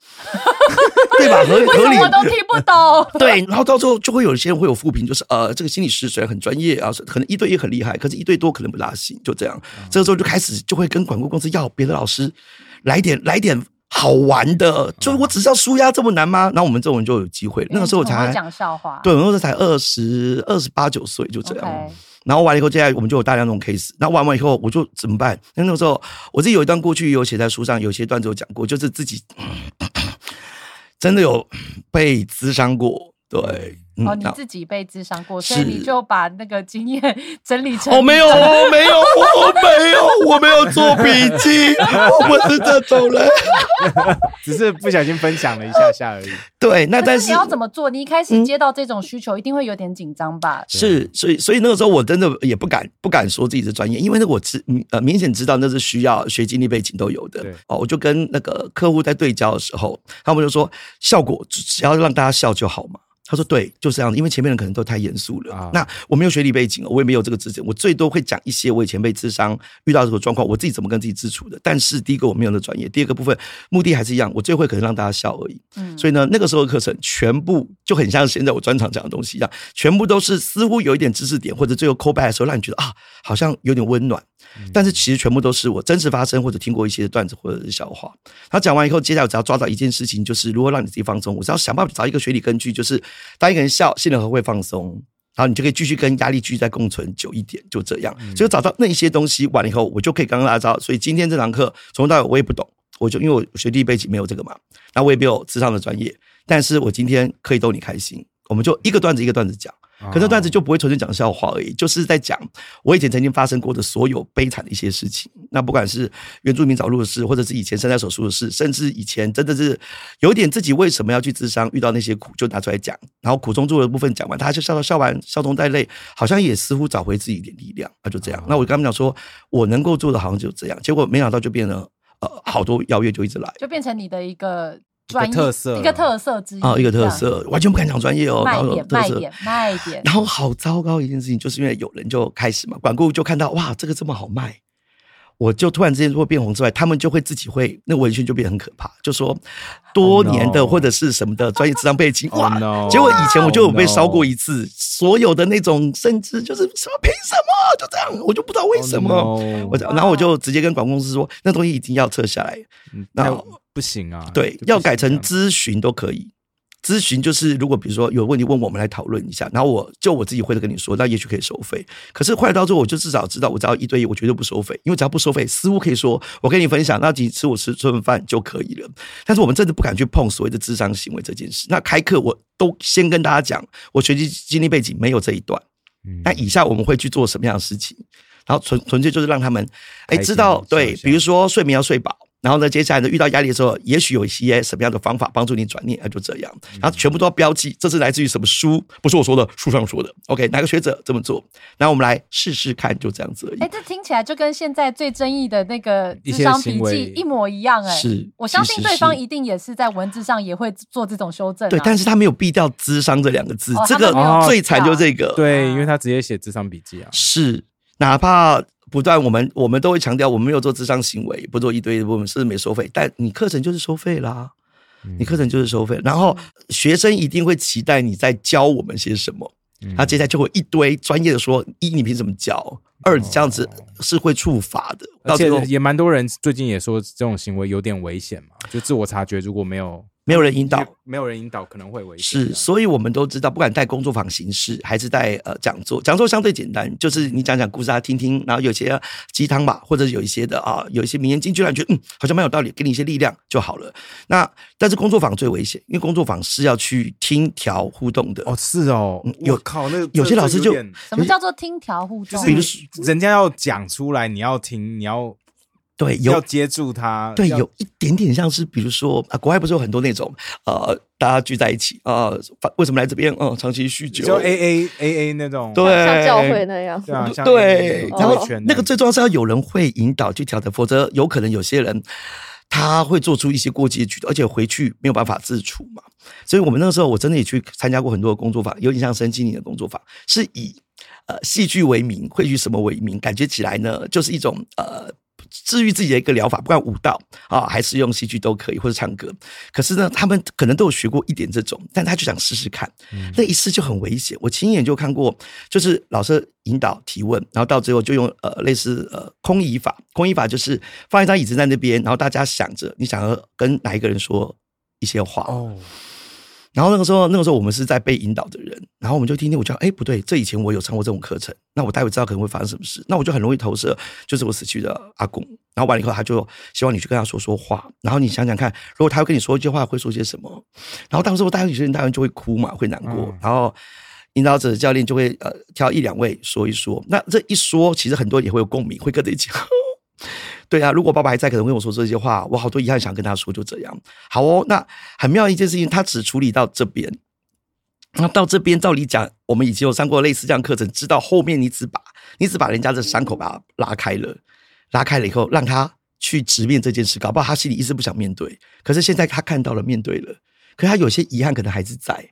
对吧？合为合理什么我都听不懂？对，然后到最后就会有一些人会有负评，就是呃，这个心理师虽然很专业啊，可能一对一很厉害，可是一对多可能不大行，就这样。这个时候就开始就会跟管顾公司要别的老师来点来点好玩的，就是我只知道舒压这么难吗？然后我们这种人就有机会了。那个时候我才讲笑话，对，我那时候才二十二十八九岁，就这样。然后完了以后，接下来我们就有大量这种 case。然后完完以后，我就怎么办？那那个时候我自己有一段过去有写在书上，有些段子有讲过，就是自己真的有被滋伤过。对，嗯哦，你自己被智商过，所以你就把那个经验 整理成哦，没有，哦，没有，我没有，我没有做笔记，我不是这种人。只是不小心分享了一下下而已。对，那但是你要怎么做？你一开始接到这种需求，一定会有点紧张吧？是，所以所以那个时候我真的也不敢不敢说自己是专业，因为那个我知嗯呃明显知道那是需要学经历背景都有的哦。我就跟那个客户在对焦的时候，他们就说效果只只要让大家笑就好嘛。他说对，就是这样的，因为前面人可能都太严肃了。啊那我没有学历背景，我也没有这个资质，我最多会讲一些我以前被智商遇到这个状况，我自己怎么跟自己自处的。但是第一个我没有那专业，第二个部分目的还是一样，我最会可能让大家笑而已。嗯，所以呢，那个时候的课程全部就很像现在我专场讲的东西一样，全部都是似乎有一点知识点，或者最后 call back 的时候，让你觉得啊，好像有点温暖。但是其实全部都是我真实发生或者听过一些段子或者是笑话。他讲完以后，接下来我只要抓到一件事情，就是如何让你自己放松。我只要想办法找一个学理根据，就是当一个人笑，心里和会放松。然后你就可以继续跟压力继续再共存久一点，就这样。所以找到那一些东西完了以后，我就可以刚刚大家知道。所以今天这堂课从头到尾我也不懂，我就因为我学历背景没有这个嘛，那我也没有智商的专业，但是我今天可以逗你开心，我们就一个段子一个段子讲。可这段子就不会纯粹讲笑话而已，就是在讲我以前曾经发生过的所有悲惨的一些事情。那不管是原住民找路的事，或者是以前生在手术的事，甚至以前真的是有点自己为什么要去智商，遇到那些苦就拿出来讲，然后苦中作乐的部分讲完，他就笑到笑完，笑中带泪，好像也似乎找回自己一点力量。那就这样。那我跟他们讲说，我能够做的好像就这样，结果没想到就变成呃好多邀约就一直来。就变成你的一个专业特色。一个特色之一啊、一个特色，完全不敢讲专业哦，然卖点卖点卖点，然后好糟糕一件事情，就是因为有人就开始嘛，管顾就看到哇，这个这么好卖，我就突然之间如果变红之外，他们就会自己会那文宣就变得很可怕，就说多年 Oh 的或者是什么的专业智商背景 Oh 哇 no 结果以前我就有被 Oh 烧过一次，所有的那种甚至就是什么凭什么？就这样，我就不知道为什么。Oh no 我然后我就直接跟管公司说，那东西一定要撤下来，嗯那那不行啊，对要改成咨询都可以。咨询就是如果比如说有问题问我们来讨论一下，然后我就我自己会的跟你说，那也许可以收费。可是后来到最后，我就至少知道，我只要一对一，我绝对不收费，因为只要不收费，似乎可以说我跟你分享，那几次我吃这顿饭就可以了。但是我们真的不敢去碰所谓的智商行为这件事。那开课我都先跟大家讲，我学习经历背景没有这一段。嗯那以下我们会去做什么样的事情？然后纯纯粹就是让他们哎知道对，比如说睡眠要睡饱。然后呢，接下来呢，遇到压力的时候，也许有一些什么样的方法帮助你转念，那就这样。然后全部都要标记，这是来自于什么书？不是我说的，书上说的。OK，哪个学者这么做？然后我们来试试看，就这样子而已哎、。这听起来就跟现在最争议的那个智商笔记一模一样、哎，是我相信对方一定也是在文字上也会做这种修正、啊。对，但是他没有避掉“智商”这两个字，哦这个最惨就这个。对，因为他直接写智商笔记啊。是，哪怕不断我们我们都会强调，我们没有做智商行为，不做一堆，我们是没收费，但你课程就是收费啦。你课程就是收费，然后学生一定会期待你在教我们些什么，他接下来就会一堆专业的说：一，你凭什么教？二，你这样子是会触罚的。而且到最后也蛮多人最近也说这种行为有点危险嘛，就自我察觉如果没有没有人引导，没有人引导可能会危险。是，所以我们都知道，不管带工作坊形式，还是带呃讲座，讲座相对简单，就是你讲讲故事，大家听听，然后有些鸡汤吧，或者有一些的啊，有一些名言金句，让你觉得嗯好像蛮有道理，给你一些力量就好了。那但是工作坊最危险，因为工作坊是要去听调互动的。哦，是哦，有我靠，那个有些老师就什么叫做听调互动？就是你人家要讲出来，你要听，你要对，有要接住他，对，有一点点像是，比如说啊，国外不是有很多那种呃，大家聚在一起啊、发为什么来这边？嗯，长期酗酒，就 A A A A 那种，对像教会那样。对然后那个最重要是要有人会引导去调整，否则有可能有些人他会做出一些过激的举动，而且回去没有办法自处嘛。所以我们那个时候我真的也去参加过很多的工作坊，有点像身心灵的工作坊，是以呃戏剧为名，会以什么为名？感觉起来呢，就是一种呃。治愈自己的一个疗法，不管舞蹈啊，还是用戏剧都可以，或者唱歌。可是呢，他们可能都有学过一点这种，但他就想试试看，那一试就很危险。我亲眼就看过，就是老师引导提问，然后到最后就用呃类似呃空椅法，空椅法就是放一张椅子在那边，然后大家想着你想要跟哪一个人说一些话，哦，然后那个时候，那个时候我们是在被引导的人，然后我们就听听，我就哎不对，这以前我有上过这种课程，那我待会知道可能会发生什么事，那我就很容易投射，就是我死去的阿公。然后完了以后，他就希望你去跟他说说话，然后你想想看，如果他会跟你说一句话，会说些什么？然后当时我大家有些人当然就会哭嘛，会难过，嗯然后。引导者教练就会呃挑一两位说一说，那这一说，其实很多人也会有共鸣，会跟着一起。对啊，如果爸爸还在，可能跟我说这些话，我好多遗憾想跟他说，就这样。好哦，那很妙一件事情，他只处理到这边。那到这边，照理讲，我们以前有上过类似这样课程，知道后面你只把你只把人家的伤口把它拉开了，拉开了以后，让他去直面这件事，搞不好他心里一直不想面对。可是现在他看到了，面对了，可是他有些遗憾可能还是在，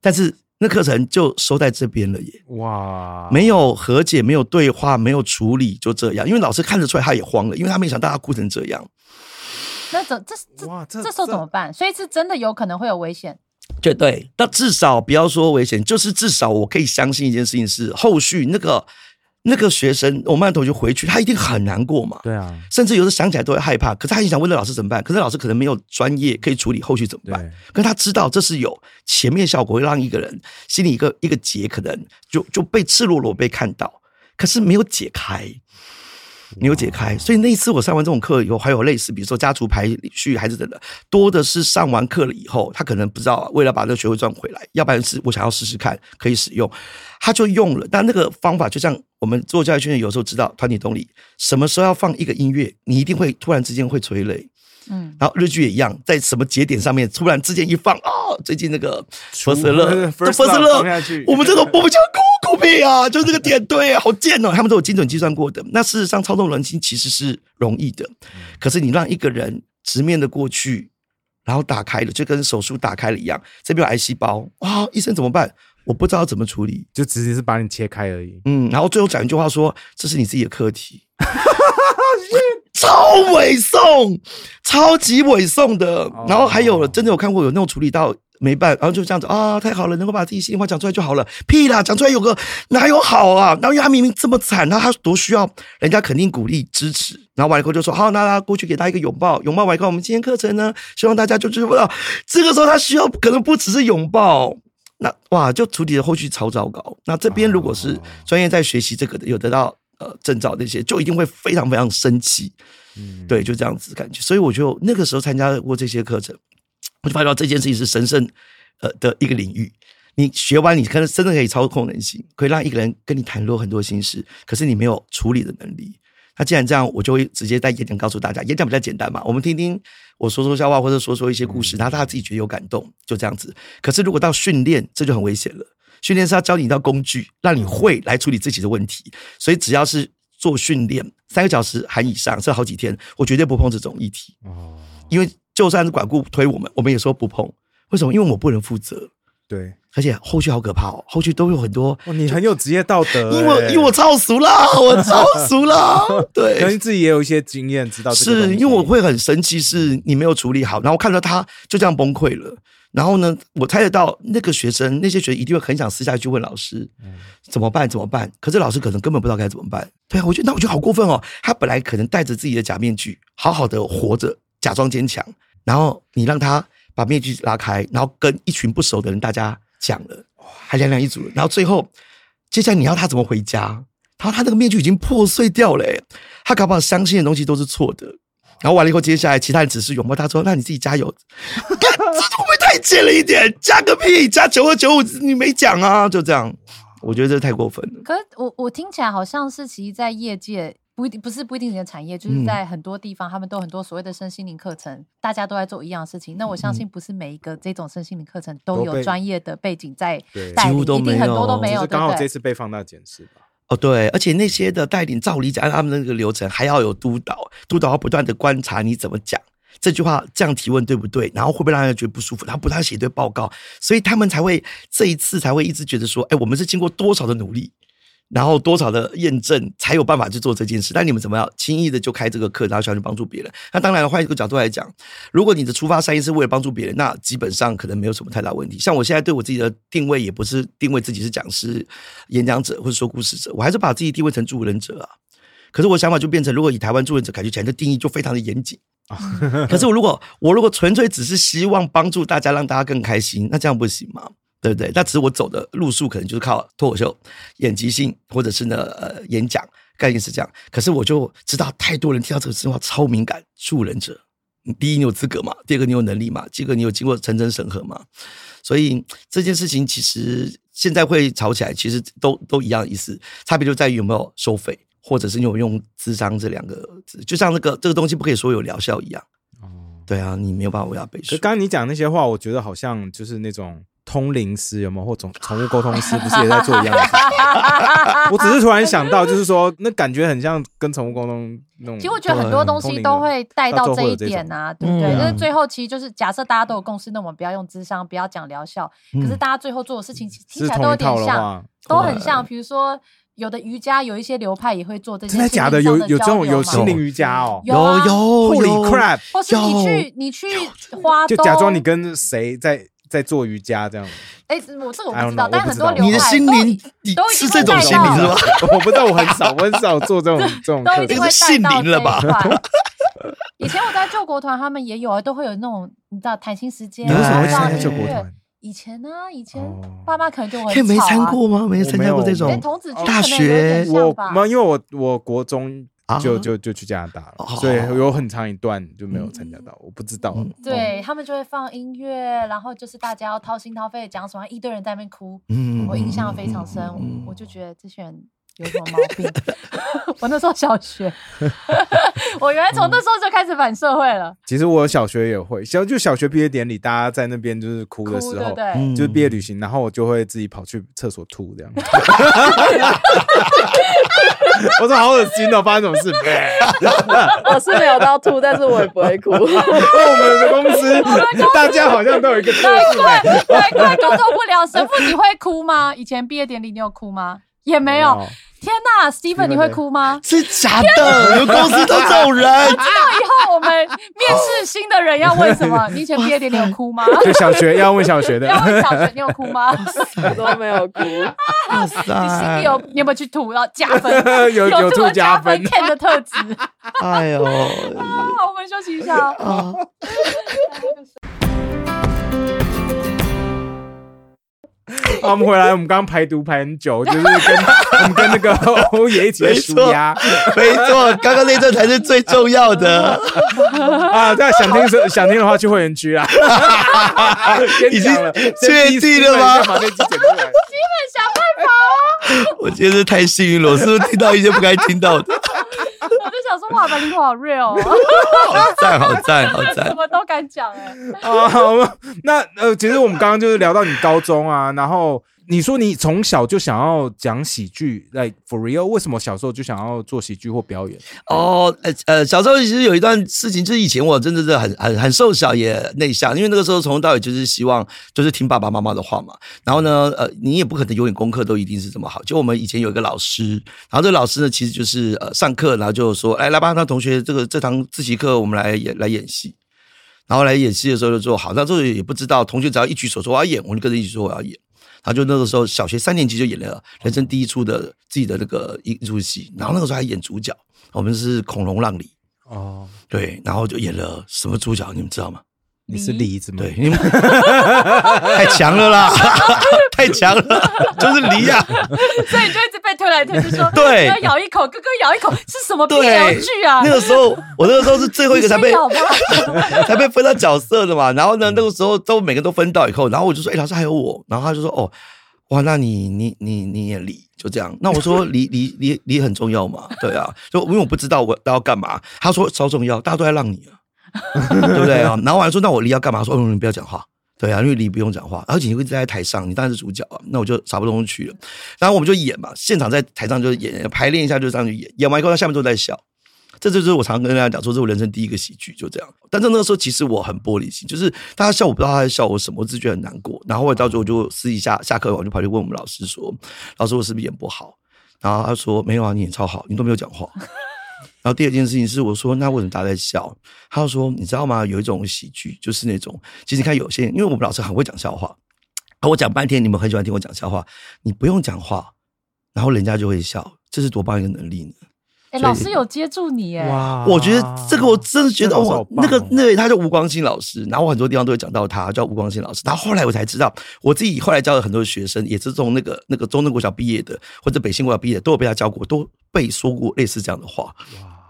但是那课程就收在这边了耶。哇，没有和解，没有对话，没有处理，就这样。因为老师看得出来，他也慌了，因为他没想到他哭成这样。那怎这这哇这这时候怎么办？所以是真的有可能会有危险。对对，那至少不要说危险，就是至少我可以相信一件事情是，后续那个那个学生，我们班同学回去，他一定很难过嘛。对啊，甚至有时候想起来都会害怕，可是他也想问那老师怎么办？可是老师可能没有专业可以处理后续怎么办？可是他知道这是有前面效果，会让一个人心里一个一个结可能就就被赤裸裸被看到，可是没有解开。你有解开，所以那一次我上完这种课以后，还有类似，比如说家族排序还是等等，多的是上完课了以后，他可能不知道为了把这个学会赚回来，要不然是我想要试试看可以使用，他就用了。但那个方法就像我们做教育训练，有时候知道团体动力，什么时候要放一个音乐，你一定会突然之间会催泪。嗯，然后日剧也一样，在什么节点上面突然之间一放啊，最近那个出 First Love，First First Love Love 放下去我们这种我们叫哭哭屁啊，就是这个点对，好贱哦，他们都有精准计算过的。那事实上操纵人心其实是容易的，可是你让一个人直面的过去，然后打开了，就跟手术打开了一样，这边有癌细胞，哇，医生怎么办？我不知道怎么处理。就直接是把你切开而已。嗯，然后最后讲一句话说：“这是你自己的课题。”超委送，超级委送的。然后还有真的有看过有那种处理到没办，然后就这样子啊，太好了，能够把自己心里话讲出来就好了。屁啦，讲出来有个哪有好啊？然后因为他明明这么惨，那他多需要人家肯定鼓励支持。然后完了以后就说好，那他过去给他一个拥抱，拥抱完以后，我们今天课程呢，希望大家就知道，这个时候他需要可能不只是拥抱。那哇，就处理的后续超糟糕。那这边如果是专业在学习这个的，有得到呃证照那些，就一定会非常非常生气。嗯，对，就这样子感觉。所以我就那个时候参加过这些课程，我就发觉到这件事情是神圣呃的一个领域。你学完，你可能真的可以操控人心，可以让一个人跟你袒露很多心事，可是你没有处理的能力。那既然这样，我就会直接在演讲告诉大家，演讲比较简单嘛，我们听听我说说笑话，或者说说一些故事，然后大家自己觉得有感动，就这样子。可是如果到训练，这就很危险了。训练是要教你一道工具，让你会来处理自己的问题。所以只要是做训练，三个小时含以上，这好几天，我绝对不碰这种议题。哦，因为就算是管顾推我们，我们也说不碰。为什么？因为我不能负责，对，而且后续好可怕哦，后续都有很多。哇，你很有职业道德欸，因为因为我超熟啦，我超熟啦，对，可能自己也有一些经验，知道是因为我会很生气，是你没有处理好，然后看到他就这样崩溃了。然后呢，我猜得到那个学生，那些学生一定会很想私下去问老师，怎么办？怎么办？可是老师可能根本不知道该怎么办。对啊，我觉得那我觉得好过分哦。他本来可能戴着自己的假面具，好好的活着，假装坚强，然后你让他把面具拉开，然后跟一群不熟的人大家讲了，还两两一组了，然后最后接下来你要他怎么回家？然后他那个面具已经破碎掉了欸，他搞不好相信的东西都是错的。然后完了以后，接下来其他人只是拥抱他说：“那你自己加油。”干这会不会太贱了一点？加个屁，加九二九五，你没讲啊？就这样，我觉得这太过分了。可是我我听起来好像是，其实，在业界不一定不是不一定你的产业，就是嗯在很多地方，他们都很多所谓的身心灵课程，大家都在做一样的事情。那我相信，不是每一个这种身心灵课程都有专业的背景在带领，几乎都一定很多都没有刚好这？次被放大检视吧。哦，对，而且那些的带领，照理讲，按他们的那个流程还要有督导，督导要不断的观察你怎么讲这句话，这样提问对不对？然后会不会让人觉得不舒服？然后不断写对报告，所以他们才会这一次才会一直觉得说，哎，我们是经过多少的努力，然后多少的验证，才有办法去做这件事。但你们怎么样轻易的就开这个课，然后想去帮助别人？那当然，换一个角度来讲，如果你的出发善意是为了帮助别人，那基本上可能没有什么太大问题。像我现在对我自己的定位，也不是定位自己是讲师、演讲者或者说故事者，我还是把自己定位成助人者啊。可是我想法就变成，如果以台湾助人者感觉起来，这定义就非常的严谨。可是我如果我如果纯粹只是希望帮助大家，让大家更开心，那这样不行吗？对不对？那只是我走的路数，可能就是靠脱口秀、演即兴，或者是呢呃演讲，概念是这样。可是我就知道，太多人听到这个词话超敏感，助人者。第一，你有资格嘛？第二个，你有能力嘛？第二个，你有经过层层审核嘛？所以这件事情其实现在会吵起来，其实都都一样意思，差别就在于有没有收费，或者是你有没有用“智商”这两个字，就像那个这个东西不可以说有疗效一样。哦，对啊，你没有办法为他背书。可刚刚你讲那些话，我觉得好像就是那种通灵师有没有，或宠宠物沟通师，不是也在做一样的事？我只是突然想到，就是说，那感觉很像跟宠物沟通那种。其实我觉得很多东西都会带到这一点啊，对不对？嗯但是最后其实就是假设大家都有共识，那我们不要用智商，不要讲疗效。可是大家最后做的事情听起是来都有点像，都很像。比如说，有的瑜伽有一些流派也会做这些真的假的？有有这种有心灵瑜伽哦有啊有，Holy crap！或是你去你去花就，假装你跟谁在在做瑜伽这样。哎，我这个我不知道 know，，但很多你的心灵，你都是这种心灵是吧？我不知道，我很少，我很少做这种 这种课这是性灵了吧块。以前我在救国团，他们也有啊，都会有那种你知道谈心时间，你为什么会放参加救国团？以前呢，以前哦爸妈可能就会可以没参。过吗？没参加过这我种连童子军大学我像吧没有，因为我我国中啊。就就就去加拿大了，哦所以有很长一段就没有参加到，我不知道。嗯。对他们就会放音乐，然后就是大家要掏心掏肺的讲什么，一堆人在那边哭，嗯我印象非常深，嗯我就觉得这些人有什么毛病？我那时候小学，我原来从那时候就开始反社会了，其实我小学也会，小就小学毕业典礼，大家在那边就是哭哭的时候，对对？嗯就是毕业旅行，然后我就会自己跑去厕所吐这样。我说好恶心哦，发生什么事？我是没有到吐，但是我也不会哭。我们的公司大家好像都有一个特怪难怪沟通不了。神父，你会哭吗？以前毕业典礼你有哭吗？也没有。天哪，Steven，你会哭吗？是假的，你们公司都这种人。知道以后我们面试新的人要问什么？你以前毕业典礼有哭吗？就小学要问小学的要，问小学你有哭吗？我都没有哭。哇你心里！有你有没有去吐？要加分，有有这么吐加分 Ken 的特质。哎呦，好，我们休息一下哦。好，我们回来，我们刚刚排毒排很久，就是跟 我们跟那个欧爷一起在数鸭没错，刚刚那段才是最重要的。啊。大家想听是想听的话，去会员区啊。已经确定了吗先把那集剪出来。我今天是太幸运了，我是不是听到一些不该听到的？我就想说，哇，百灵果好 real，哦 好赞，好赞，好赞什！么都敢讲哎。啊，好那呃，其实我们刚刚就是聊到你高中啊，然后你说你从小就想要讲喜剧，like for real，为什么小时候就想要做喜剧或表演？哦，呃呃，小时候其实有一段事情，就是以前我真的是很很很瘦小也内向，因为那个时候从头到尾就是希望就是听爸爸妈妈的话嘛。然后呢，呃，你也不可能永远功课都一定是这么好。就我们以前有一个老师，然后这个老师呢，其实就是呃上课，然后就说，哎，来吧，那同学，这个这堂自习课我们来演来演戏。然后来演戏的时候就说好，那这个也不知道，同学只要一举手说我要演，我就跟着一起说我要演。他就那个时候小学三年级就演了人生第一出的自己的那个一一出戏，然后那个时候还演主角，我们是恐龙浪里，哦，对，然后就演了什么主角，你们知道吗？你是梨子吗？对，你们 太强了啦，太强了，就是梨呀、所以你就一直被推来推去说，对要咬一口，哥哥咬一口，是什么 BL 对剧啊？那个时候我那个时候是最后一个才被才被分到角色的嘛。然后呢，那个时候都每个都分到以后，然后我就说，哎、老师还有我，然后他就说，哦，哇，那你你你你也离就这样。那我说离离离离很重要嘛，对啊，就因为我不知道我要干嘛。他说超重要，大家都在让你啊，对不对啊？然后我还说，那我离要干嘛？说，嗯，你不要讲话。对啊，因为离不用讲话，而且你会在台上，你当然是主角啊。那我就差不多去了，然后我们就演嘛，现场在台上就演，排练一下就上去演，演完以后他下面都在笑。这就是我常跟大家讲说，这是我人生第一个喜剧，就这样。但是那个时候其实我很玻璃心，就是大家笑我不知道他在笑我什么，我只是觉得很难过。然后我到最后就私底下下课我就跑去问我们老师说：“老师，我是不是演不好？”然后他说：“没有啊，你演超好，你都没有讲话。”然后第二件事情是我说：“那为什么大家在笑？”他就说：“你知道吗？有一种喜剧就是那种，其实你看有些人，因为我们老师很会讲笑话，啊我讲半天，你们很喜欢听我讲笑话，你不用讲话，然后人家就会笑，这是多棒一个能力呢！”老师有接住你哎，哇我觉得这个我真的觉得那个哦那位他叫吴光新老师，然后我很多地方都会讲到他，叫吴光新老师。然后后来我才知道，我自己后来教了很多学生，也是从那个那个中正国小毕业的，或者北新国小毕业的，都有被他教过，都被说过类似这样的话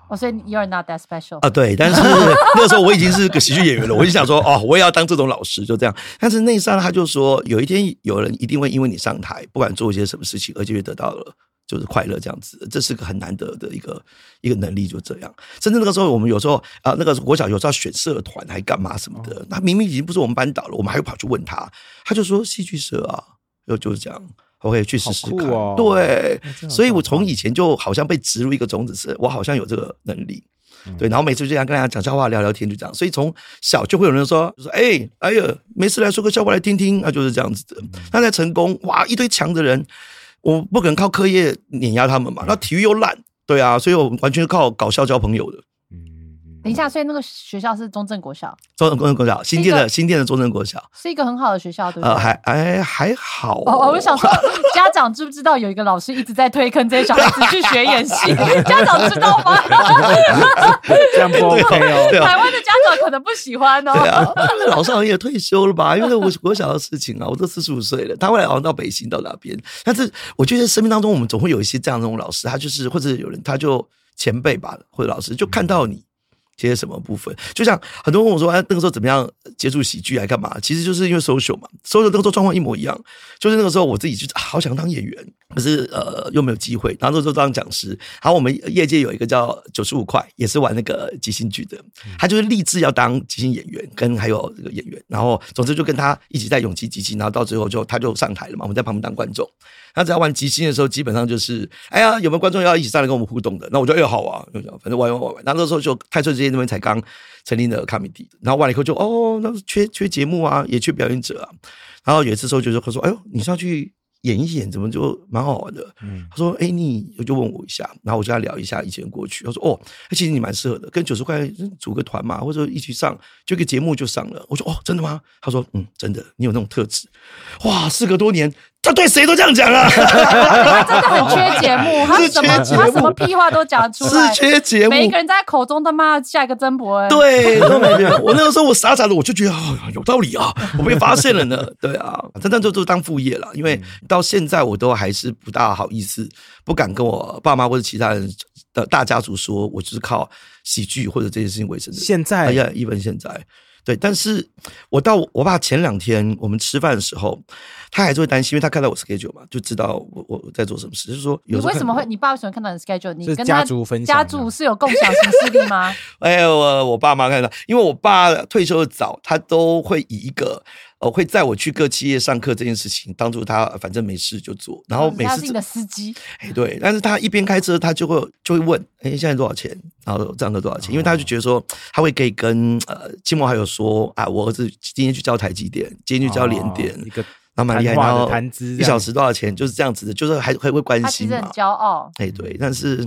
哦，所以 you're not that special 啊。对，但是 那个时候我已经是个喜剧演员了，我就想说 哦，我也要当这种老师，就这样。但是那一刹那他就说，有一天有人一定会因为你上台，不管做一些什么事情，而且得到了。就是快乐这样子，这是个很难得的一个一个能力，就这样。甚至那个时候，我们有时候啊、那个国小有时候选社团还干嘛什么的，他明明已经不是我们班导了，我们还会跑去问他，他就说戏剧社啊，就就是这样。OK，去试试看。哦对所以我从以前就好像被植入一个种子，是我好像有这个能力。对，然后每次就这样跟大家讲笑话、聊聊天，就这样。所以从小就会有人说，就说哎，哎呀，没事来说个笑话来听听，那就是这样子的。那在成功，哇，一堆强的人，我不可能靠课业碾压他们嘛。那体育又烂，对啊，所以我完全是靠搞笑交朋友的。等一下，所以那个学校是中正国小，中正国小，新建的新建的中正国小，是一个很好的学校，对不对？呃，还哎还好哦，哦我想说，家长知不知道有一个老师一直在推坑这些小孩子去学演戏？家长知道吗？这样不 OK 哦。对啊台湾的家长可能不喜欢哦。对啊，那老师好像也退休了吧？因为我国小的事情啊，我都四十五岁了，他后来好像到北京到哪边。但是我觉得生命当中，我们总会有一些这样的那种老师，他就是或者有人他就前辈吧，或者老师就看到你。些什么部分？就像很多人问我说，哎，那个时候怎么样接触喜剧，还干嘛？其实就是因为 social 嘛，social 那个时候状况一模一样。就是那个时候我自己就、啊好想当演员，可是呃又没有机会。然后那时候当讲师，然后我们业界有一个叫九十五块，也是玩那个即兴剧的，他就是立志要当即兴演员，跟还有这个演员。然后总之就跟他一起在勇气即兴，然后到最后就他就上台了嘛，我们在旁边当观众。他只要玩即兴的时候，基本上就是，哎呀，有没有观众要一起上来跟我们互动的？那我就哎好啊，反正玩玩玩玩。那那时候就泰顺之间那边才刚成立的 comedy，然后完了以后就哦，那缺缺节目啊，也缺表演者啊。然后有一次时候就是他说，哎呦，你是要去演一演，怎么就蛮好玩的？嗯他说：“哎、你我就问我一下，然后我就跟他聊一下以前过去。他说：哦，其实你蛮适合的，跟九十块组个团嘛，或者一起上，就一个节目就上了。我说：哦，真的吗？他说：嗯，真的，你有那种特质。哇，事隔多年，他对谁都这样讲啊，他 真的很缺节目，他是什么他什么屁话都讲得出来是，缺节目。每一个人在口中他妈下一个曾伯恩。对。我那个时候我傻傻的，我就觉得哦，有道理啊，我被发现了呢。对啊，真的就就当副业了，因为到现在我都还是不大好意思，不敢跟我爸妈或者其他人的大家族说，我就是靠喜剧或者这件事情为生的。现在哎呀，一般现在。对，但是我到我爸前两天我们吃饭的时候，他还是会担心，因为他看到我 schedule 嘛，就知道我我我在做什么事，就是说你有时候看为什么会？你爸为什么看到你的 schedule？你跟他家族分享家的族是有共享型事力吗？哎，我我爸妈看到，因为我爸退休的早，他都会以一个呃会载我去各企业上课这件事情当做他反正没事就做，然后每次他是你的司机，哎对，但是他一边开车，他就会就会问，哎现在多少钱？然后这样课多少钱？因为他就觉得说他会可以跟呃亲朋好友说啊，我儿子今天去教台积电，今天去教联电，哦一个然后蛮厉害，的然后一小时多少钱？就是这样子的，就是还还会关心嘛很。骄傲。哎，对，但是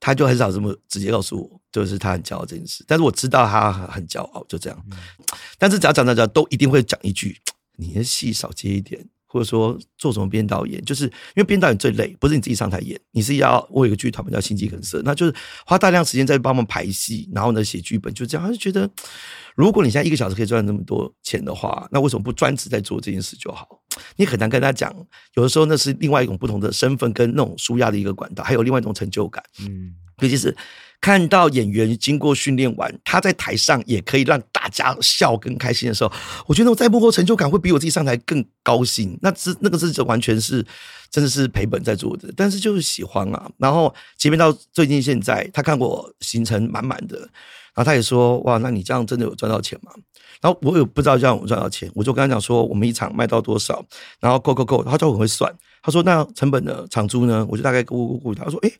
他就很少这么直接告诉我，就是他很骄傲这件事。但是我知道他很骄傲，就这样。但是只要讲到讲，都一定会讲一句：你的戏少接一点，或者说做什么编导演，就是因为编导演最累，不是你自己上台演，你是要我有一个剧团嘛叫心肌梗塞，那就是花大量时间在帮忙排戏，然后呢写剧本，就这样。他就觉得，如果你现在一个小时可以赚那么多钱的话，那为什么不专职在做这件事就好？你很难跟他讲，有的时候那是另外一种不同的身份跟那种舒压的一个管道，还有另外一种成就感。嗯，尤其是看到演员经过训练完，他在台上也可以让大家笑跟开心的时候，我觉得我在幕后成就感会比我自己上台更高兴。那是那个是完全是真的是赔本在做的，但是就是喜欢啊。然后即便到最近现在，他看过我行程满满的，然后他也说：“哇，那你这样真的有赚到钱吗？”然后我也不知道这样我赚到钱，我就跟他讲说，我们一场卖到多少，然后够够够，他就很会算。他说那成本呢，场租呢，我就大概估估估，他说诶，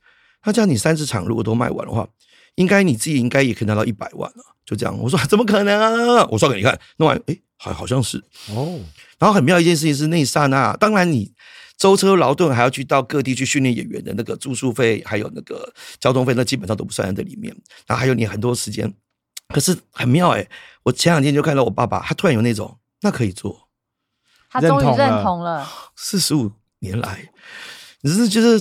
那这样你三十场如果都卖完的话，应该你自己应该也可以拿到一百万了。就这样，我说 怎么可能啊？我算给你看，弄完诶，好好像是。哦，然后很妙一件事情是那一刹那，当然你舟车劳顿还要去到各地去训练演员的那个住宿费，还有那个交通费，那基本上都不算在这里面。然后还有你很多时间，可是很妙诶、我前两天就看到我爸爸，他突然有那种那可以做，他终于认同了认同了，四十五年来，只是就是，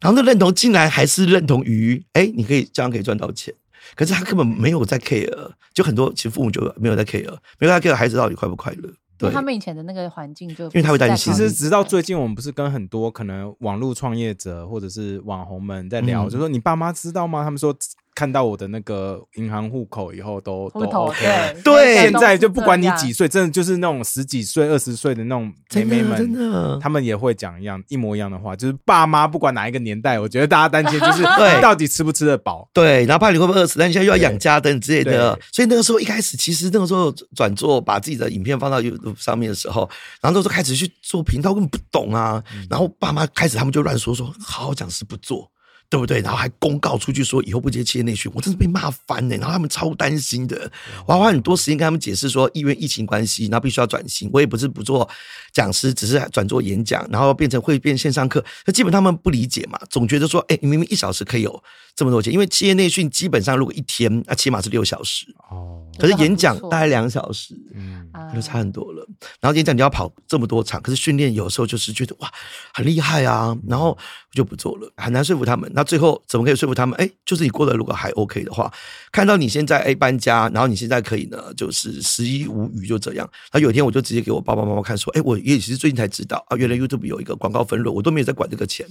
然后那认同竟然还是认同于，哎，你可以这样可以赚到钱，可是他根本没有在 care，就很多其实父母就没有在 care，没有在 care 孩子到底快不快乐，对，他们以前的那个环境就因为他会担心。其实直到最近，我们不是跟很多可能网络创业者或者是网红们在聊，嗯。就说你爸妈知道吗？他们说看到我的那个银行户口以后都都 OK。对对现在就不管你几岁，真的就是那种十几岁、二十岁的那种妹真妹的真们，的，他们也会讲一样一模一样的话，就是爸妈不管哪一个年代，我觉得大家担心就是 对到底吃不吃得饱。对，然后怕你会不会饿死，但你现在又要养家等之类的，所以那个时候一开始，其实那个时候转做把自己的影片放到 YouTube 上面的时候，然后那时候开始去做频道，根本不懂啊。然后爸妈开始他们就乱说说，好好讲师不做。对不对？然后还公告出去说以后不接企业内训，我真是被骂翻呢、然后他们超担心的，我要花很多时间跟他们解释说，因为疫情关系，然后必须要转型。我也不是不做讲师，只是转做演讲，然后变成会变线上课。那基本他们不理解嘛，总觉得说，哎，你明明一小时可以有这么多钱，因为企业内训基本上如果一天，那起码是六小时，哦，可是演讲大概两小时。嗯，啊就差很多了。然后演讲你要跑这么多场，可是训练有时候就是觉得哇很厉害啊，然后我就不做了，很难说服他们。那最后怎么可以说服他们？哎，就是你过得如果还 OK 的话，看到你现在哎搬家，然后你现在可以呢，就是十一无余就这样。然后有一天我就直接给我爸爸妈妈看说，哎，我也是最近才知道啊，原来 YouTube 有一个广告分润，我都没有在管这个钱。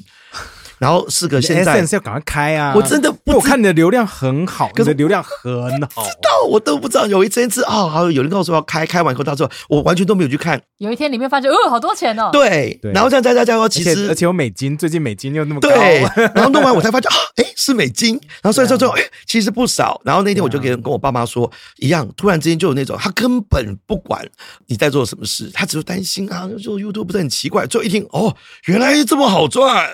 然后四个现在要赶快开啊！我真的不我看你的流量很好，可是你的流量很好。知道我都不知道有一次次啊，好有人告诉我要开，开完以后到时候我完全都没有去看，有一天里面发现，哦，好多钱哦。对，对然后这样加加加，而其实且而且有美金，最近美金又那么高，对，然后弄完我才发现啊，哎，是美金。然后所以说最后，哎，其实不少。然后那天我就跟跟我爸妈说一样，突然之间就有那种，他根本不管你在做什么事，他只是担心啊，就 YouTube 不是很奇怪。最后一听，哦，原来这么好赚，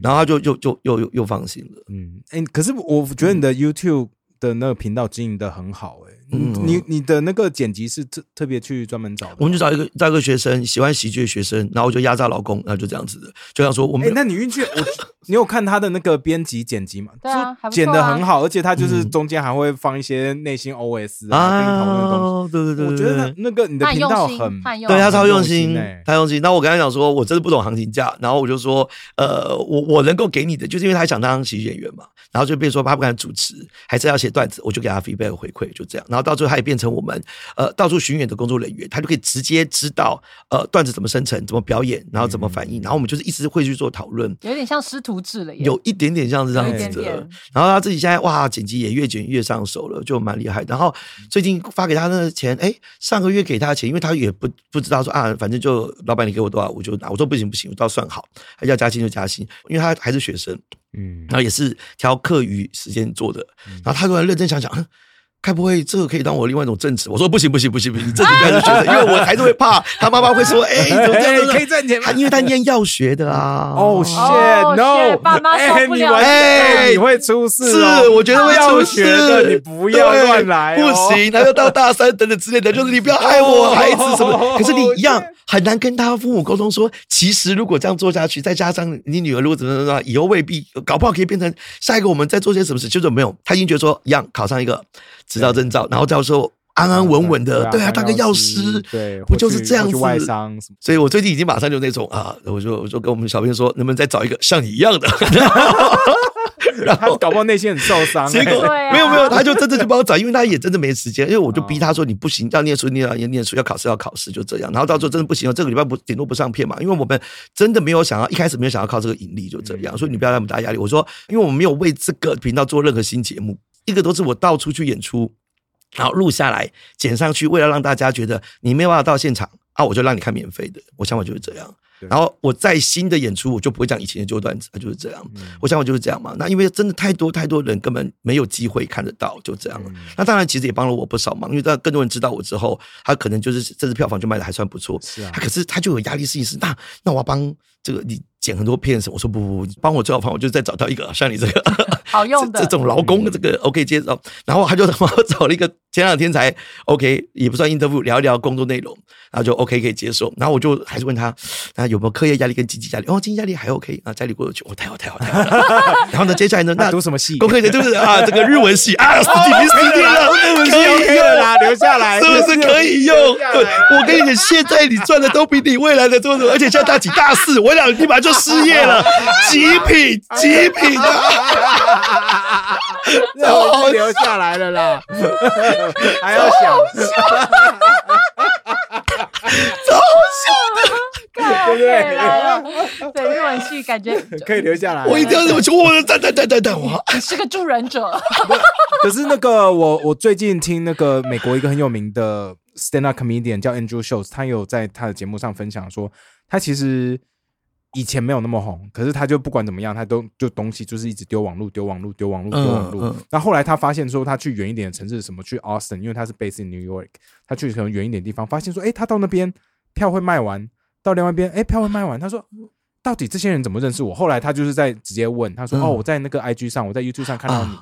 然后他就就就又又又放心了。嗯，哎、可是我觉得你的 YouTube 的那个频道经营的很好、哎，嗯你你的那个剪辑是特特别去专门找。我们就找一个找一个学生喜欢喜剧的学生，然后我就压榨老公，然后就这样子的，就像说我哎、们、那你运气，我你有看他的那个编辑剪辑吗？对啊剪的很好，而且他就是嗯中间还会放一些内心 OS 啊，跟你讨论的东西。啊，对对对，我觉得那那个你的频道很，他很用对他超用用心心欸，他用心。那我跟他讲说，我真的不懂行情价，然后我就说，呃，我我能够给你的，就是因为他想当喜剧演员嘛，然后就变成说他不敢主持，还是要写段子，我就给他 feedback 回馈，就这样。然后到最后他也变成我们呃到处巡演的工作人员，他就可以直接知道呃段子怎么生成、怎么表演，然后怎么反应，然后我们就是一直会去做讨论。有点像师徒制了耶。有一点点像是这样子的点点，然后他自己现在哇，剪辑也越剪越上手了，就蛮厉害。然后最近发给他那个钱，哎，上个月给他的钱，因为他也不不知道说啊，反正就老板你给我多少我就拿，我说不行不行，我都要算好，要加薪就加薪，因为他还是学生，嗯然后也是挑课余时间做的，然后他突然认真想想。嗯该不会这个可以当我另外一种正职？我说不行不行不行不行，你正职不要是学生，因为我还是会怕他妈妈会说，哎，怎么这样子？可以赚钱吗他因为他念药学的啊。哦哦 shit no，shit，爸妈受哎不了你完哎哎你会出事是哦，我觉得会要出学的事你不要对乱来哦，不行，他又到大三等等之类的，就是你不要害我孩子什么。可是你一样很难跟他父母沟通说，其实如果这样做下去，再加上你女儿如果怎么怎么样，以后未必搞不好可以变成下一个我们在做些什么事，就是没有，他已经觉得说一样考上一个执照证照，然后到时候安安稳稳的，对啊，当个药师，对，不就是这样子？所以我最近已经马上就那种啊，我就我就跟我们小编说，能不能再找一个像你一样的？然他后搞不好内心很受伤，结果、没有没有，他就真的就帮我找，因为他也真的没时间，因为我就逼他说你不行，要念书念要念书，要考试要考试，就这样。然后到时候真的不行了，这个礼拜不顶多不上片嘛，因为我们真的没有想要一开始没有想要靠这个盈利，就这样。所以你不要那么大压力。我说，因为我们没有为这个频道做任何新节目，一个都是我到处去演出，然后录下来剪上去，为了让大家觉得你没有办法到现场啊，我就让你看免费的。我想法就是这样。然后我在新的演出，我就不会讲以前的旧段子，就是这样。我想法就是这样嘛。那因为真的太多太多人根本没有机会看得到，就这样了。那当然，其实也帮了我不少忙，因为让更多人知道我之后，他可能就是这次票房就卖的还算不错。是啊可是他就有压力，事情是那那我要帮这个你剪很多片子？我说不不不，你帮我最好方，我就再找到一个像你这个好用的这这种劳工的这个 OK 接受。然后他就帮我找了一个前两天才 OK，也不算 interview，聊一聊工作内容，然后就 OK 可以接受。然后我就还是问他，那有没有课业压力跟经济压力？哦，经济压力还 OK 啊，家里过得去，哦，太好太好太好。然后呢，接下来呢，他那读什么系？功课的就是啊，这个日文系啊，死定了死定了，日文系可以 OK 了啦，留下来，是不是可以用？对，我跟你讲，现在你赚的都比你未来的多，而且现在大几大四，我俩立马就失业了，极品极品啊！然后留下来了啦，还要想，对不对来了，对日文系感觉可以留下来。我一定要这么说，我的等等等等等我。你是个助人者。可是那个我我最近听那个美国一个很有名的 stand up comedian 叫 Andrew Schultz，他有在他的节目上分享说，他其实以前没有那么红，可是他就不管怎么样，他都就东西就是一直丢网路、丢网路、丢网路、丢网路。嗯嗯那后来他发现说，他去远一点的城市，什么去 Austin，因为他是 based in New York，他去可能远一点的地方，发现说，诶，他到那边票会卖完，到另外一边，诶，票会卖完，他说。到底这些人怎么认识我？后来他就是在直接问他说：“嗯哦，我在那个 IG 上，我在 YouTube 上看到你，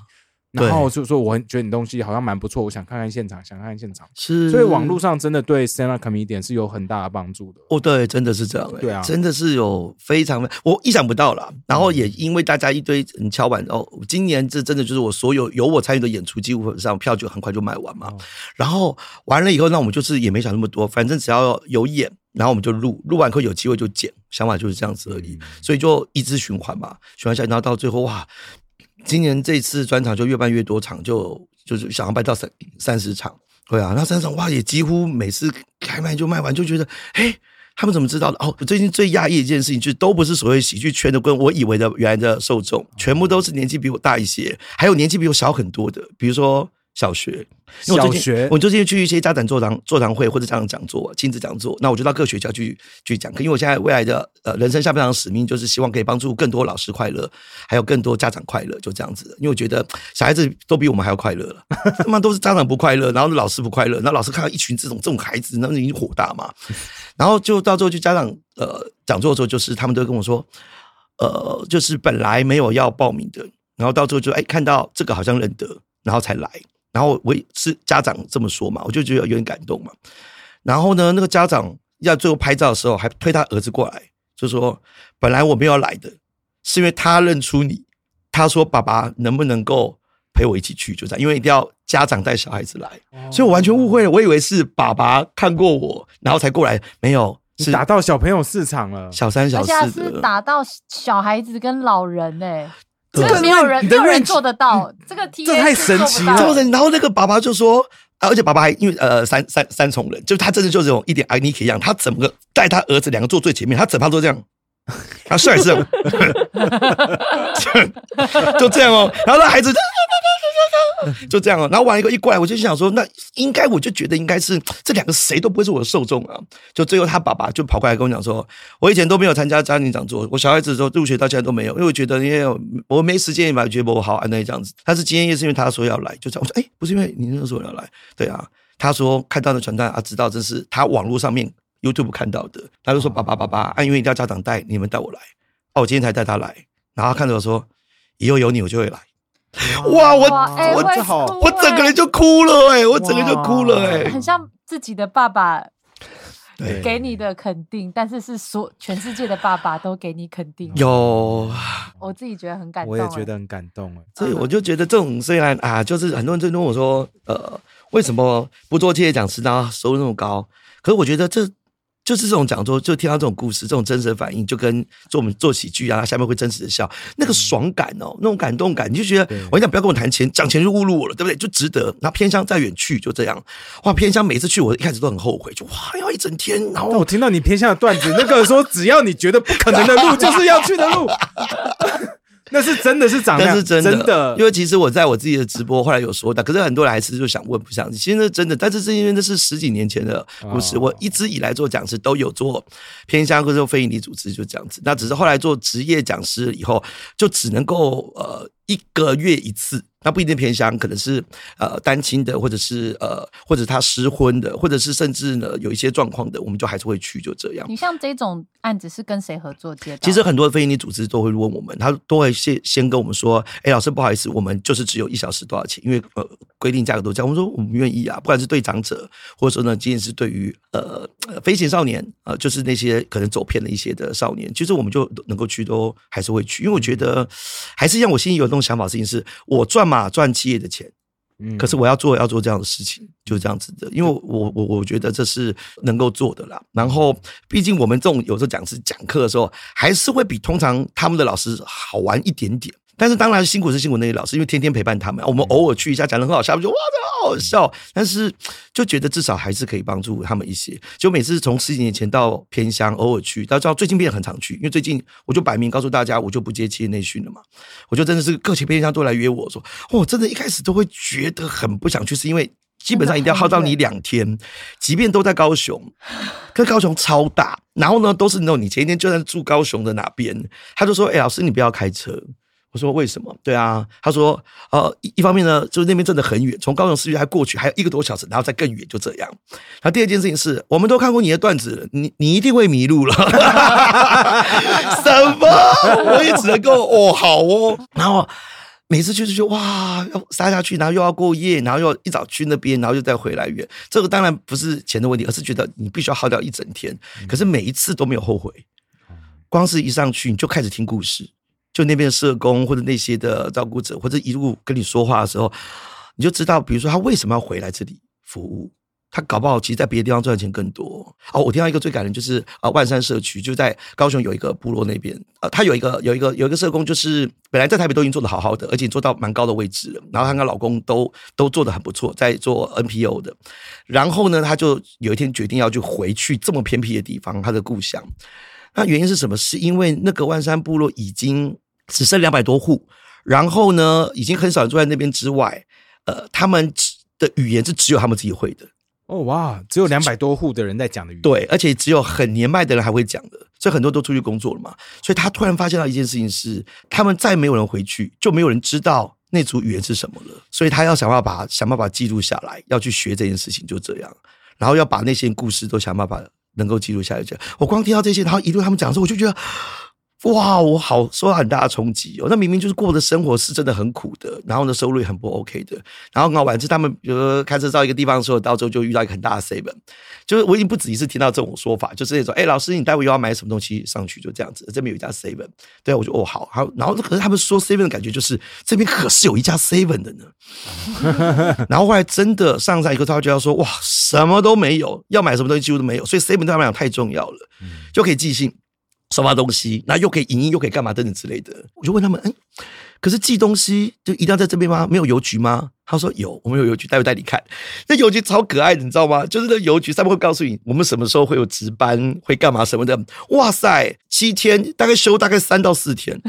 然后就说我很觉得你东西好像蛮不错，我想看看现场，想看看现场。是所以网络上真的对 stand up comedian 是有很大的帮助的。哦，对，真的是这样、欸，对啊真的是有非常我意想不到啦。然后也因为大家一堆人敲碗哦，今年这真的就是我所有有我参与的演出，基本上票就很快就卖完嘛。哦然后完了以后，那我们就是也没想那么多，反正只要有演，然后我们就录，录完后有机会就剪，想法就是这样子而已。所以就一直循环嘛，循环下去，然后到最后哇，今年这次专场就越办越多场，就就是想要办到三三十场。对啊，那三十场哇，也几乎每次开卖就卖完，就觉得哎。他们怎么知道的？哦，最近最讶异一件事情，就都不是所谓喜剧圈的，跟我以为的原来的受众，全部都是年纪比我大一些，还有年纪比我小很多的，比如说小学。因为我最近小学我最近去一些家长座谈座谈会或者家长讲座、亲子讲座，那我就到各学校去去讲课。因为我现在未来的呃人生下半场的使命就是希望可以帮助更多老师快乐，还有更多家长快乐，就这样子的。因为我觉得小孩子都比我们还要快乐了，他妈都是家长不快乐，然后老师不快乐，然后老师看到一群这种这种孩子，那已经火大嘛。然后就到最后去家长呃讲座的时候，就是他们都跟我说，呃，就是本来没有要报名的，然后到最后就哎看到这个好像认得，然后才来。然后我是家长这么说嘛，我就觉得有点感动嘛。然后呢，那个家长要最后拍照的时候，还推他儿子过来，就说本来我没有来的，是因为他认出你，他说爸爸能不能够陪我一起去，就这样，因为一定要家长带小孩子来，所以我完全误会了，我以为是爸爸看过我，然后才过来，没有，是打到小朋友市场了。小三小而且他是四。打到小孩子跟老人呢、对这个没有人没有人做得到，这个 T 这太神奇了。这么神，然后那个爸爸就说，啊而且爸爸还因为呃三三三重人，就他真的就是这种一点 i n i k 一样，他整个带他儿子两个坐最前面，他整趴都这样，他 帅是这样，就这样哦，然后那孩子就 就这样哦，然后完一个一过来，我就想说，那应该我就觉得应该是这两个谁都不会是我的受众啊，就最后他爸爸就跑过来跟我讲说，我以前都没有参加家庭讲座，我小孩子的时候入学到现在都没有，因为我觉得因为我没时间嘛，觉得我好安那这样子。但是今天也是因为他说要来，就这样。我说哎、不是因为你那时候要来，对啊。他说看到的传单啊，知道这是他网络上面 YouTube 看到的，他就说爸爸爸爸，啊，因为一定要家长带，你们带我来，哦、我今天才带他来，然后看着我说，以后有你我就会来。哇，我我好。我整个人就哭了哎、我整个就哭了哎、哎很像自己的爸爸对。给你的肯定，但是是所全世界的爸爸都给你肯定，有，我自己觉得很感动、我也哎觉得很感动哎。所以我就觉得这种虽然啊，就是很多人就跟我说，呃，为什么不做企业讲师，然后收入那么高？可是我觉得这就是这种讲座，就听到这种故事，这种真实的反应，就跟做我们做喜剧啊，下面会真实的笑，那个爽感哦，那种感动感，你就觉得我跟你讲，不要跟我谈钱，讲钱就侮辱我了，对不对？就值得。然后偏乡再远去，就这样。哇，偏乡每次去，我一开始都很后悔，就哇要一整天，然后我听到你偏乡的段子，那个说只要你觉得不可能的路，就是要去的路，那是真的是长那样，那是真的，真的，因为其实我在我自己的直播后来有说的，可是很多人还是就想问不想，其实那真的，但是是因为那是十几年前的故事。哦我一直以来做讲师都有做偏向或者做非营利组织，就这样子。那只是后来做职业讲师以后，就只能够呃一个月一次。那不一定偏乡，可能是呃单亲的，或者是呃或者他失婚的，或者是甚至呢有一些状况的，我们就还是会去，就这样。你像这种案子是跟谁合作接到？其实很多非营利组织都会问我们，他都会先先跟我们说：“哎，老师，不好意思，我们就是只有一小时多少钱？因为呃规定价格都这样。”我们说我们愿意啊，不管是对长者，或者说呢，今天是对于呃飞行少年，呃就是那些可能走偏了一些的少年，其实我们就能够去，都还是会去，因为我觉得还是让我心里有那种想法，事情是我赚嘛赚企业的钱，嗯可是我要做要做这样的事情，就是这样子的，因为我我我觉得这是能够做的啦。然后，毕竟我们这种有时候讲师讲课的时候，还是会比通常他们的老师好玩一点点。但是当然辛苦是辛苦那些老师，因为天天陪伴他们，我们偶尔去一下讲的很好笑，我们就哇，这好好笑。但是就觉得至少还是可以帮助他们一些。就每次从十几年前到偏乡，偶尔去，到到最近变得很常去，因为最近我就摆明告诉大家，我就不接企业内训了嘛。我就真的是各企偏乡都来约我说，哦，真的一开始都会觉得很不想去，是因为基本上一定要耗到你两天，即便都在高雄，可高雄超大，然后呢都是那种你前一天就算住高雄的哪边，他就说，哎、老师你不要开车。我说为什么？对啊，他说，呃，一一方面呢，就是那边真的很远，从高雄市区还过去还有一个多小时，然后再更远，就这样。然后第二件事情是，我们都看过你的段子，你你一定会迷路了。什么？我也只能够哦，好哦。然后每次去就觉得哇，要杀下去，然后又要过夜，然后又一早去那边，然后又再回来远。这个当然不是钱的问题，而是觉得你必须要耗掉一整天。可是每一次都没有后悔，光是一上去你就开始听故事，就那边的社工或者那些的照顾者，或者一路跟你说话的时候，你就知道，比如说他为什么要回来这里服务。他搞不好其实在别的地方赚的钱更多哦。我听到一个最感人就是呃万山社区就在高雄有一个部落那边，呃，他有一个有一个有一个社工，就是本来在台北都已经做得好好的，而且做到蛮高的位置了，然后她跟老公都都做得很不错，在做 NPO 的。然后呢，他就有一天决定要去回去这么偏僻的地方，他的故乡。那原因是什么？是因为那个万山部落已经只剩两百多户，然后呢，已经很少人住在那边之外，呃，他们只的语言是只有他们自己会的。哦哇，只有两百多户的人在讲的语言，对，而且只有很年迈的人还会讲的，所以很多都出去工作了嘛。所以他突然发现到一件事情是，他们再没有人回去，就没有人知道那组语言是什么了。所以他要想办法把想办法记录下来，要去学这件事情，就这样。然后要把那些故事都想办法能够记录下来。这，我光听到这些，然后一路他们讲的时候，我就觉得哇，我好受到很大的冲击哦。那明明就是过的生活是真的很苦的，然后呢收入也很不 OK 的，然后很好玩是他们比如说开车到一个地方的时候，到时候就遇到一个很大的 seven，就是我已经不止一次听到这种说法，就是那种哎、老师你待会又要买什么东西上去，就这样子，这边有一家 seven，对啊，我就哦好，好，然后可是他们说 seven 的感觉就是这边可是有一家 seven 的呢，然后后来真的上山以后，他就要说哇什么都没有，要买什么东西几乎都没有，所以 seven 对他们来讲太重要了，就可以寄信。收发东西，那又可以影音，又可以干嘛等等之类的。我就问他们，哎、可是寄东西就一定要在这边吗？没有邮局吗？他说有，我们有邮局，待会带你看。那邮局超可爱的，你知道吗？就是那邮局上面会告诉你我们什么时候会有值班，会干嘛什么的。哇塞，七天大概休大概三到四天。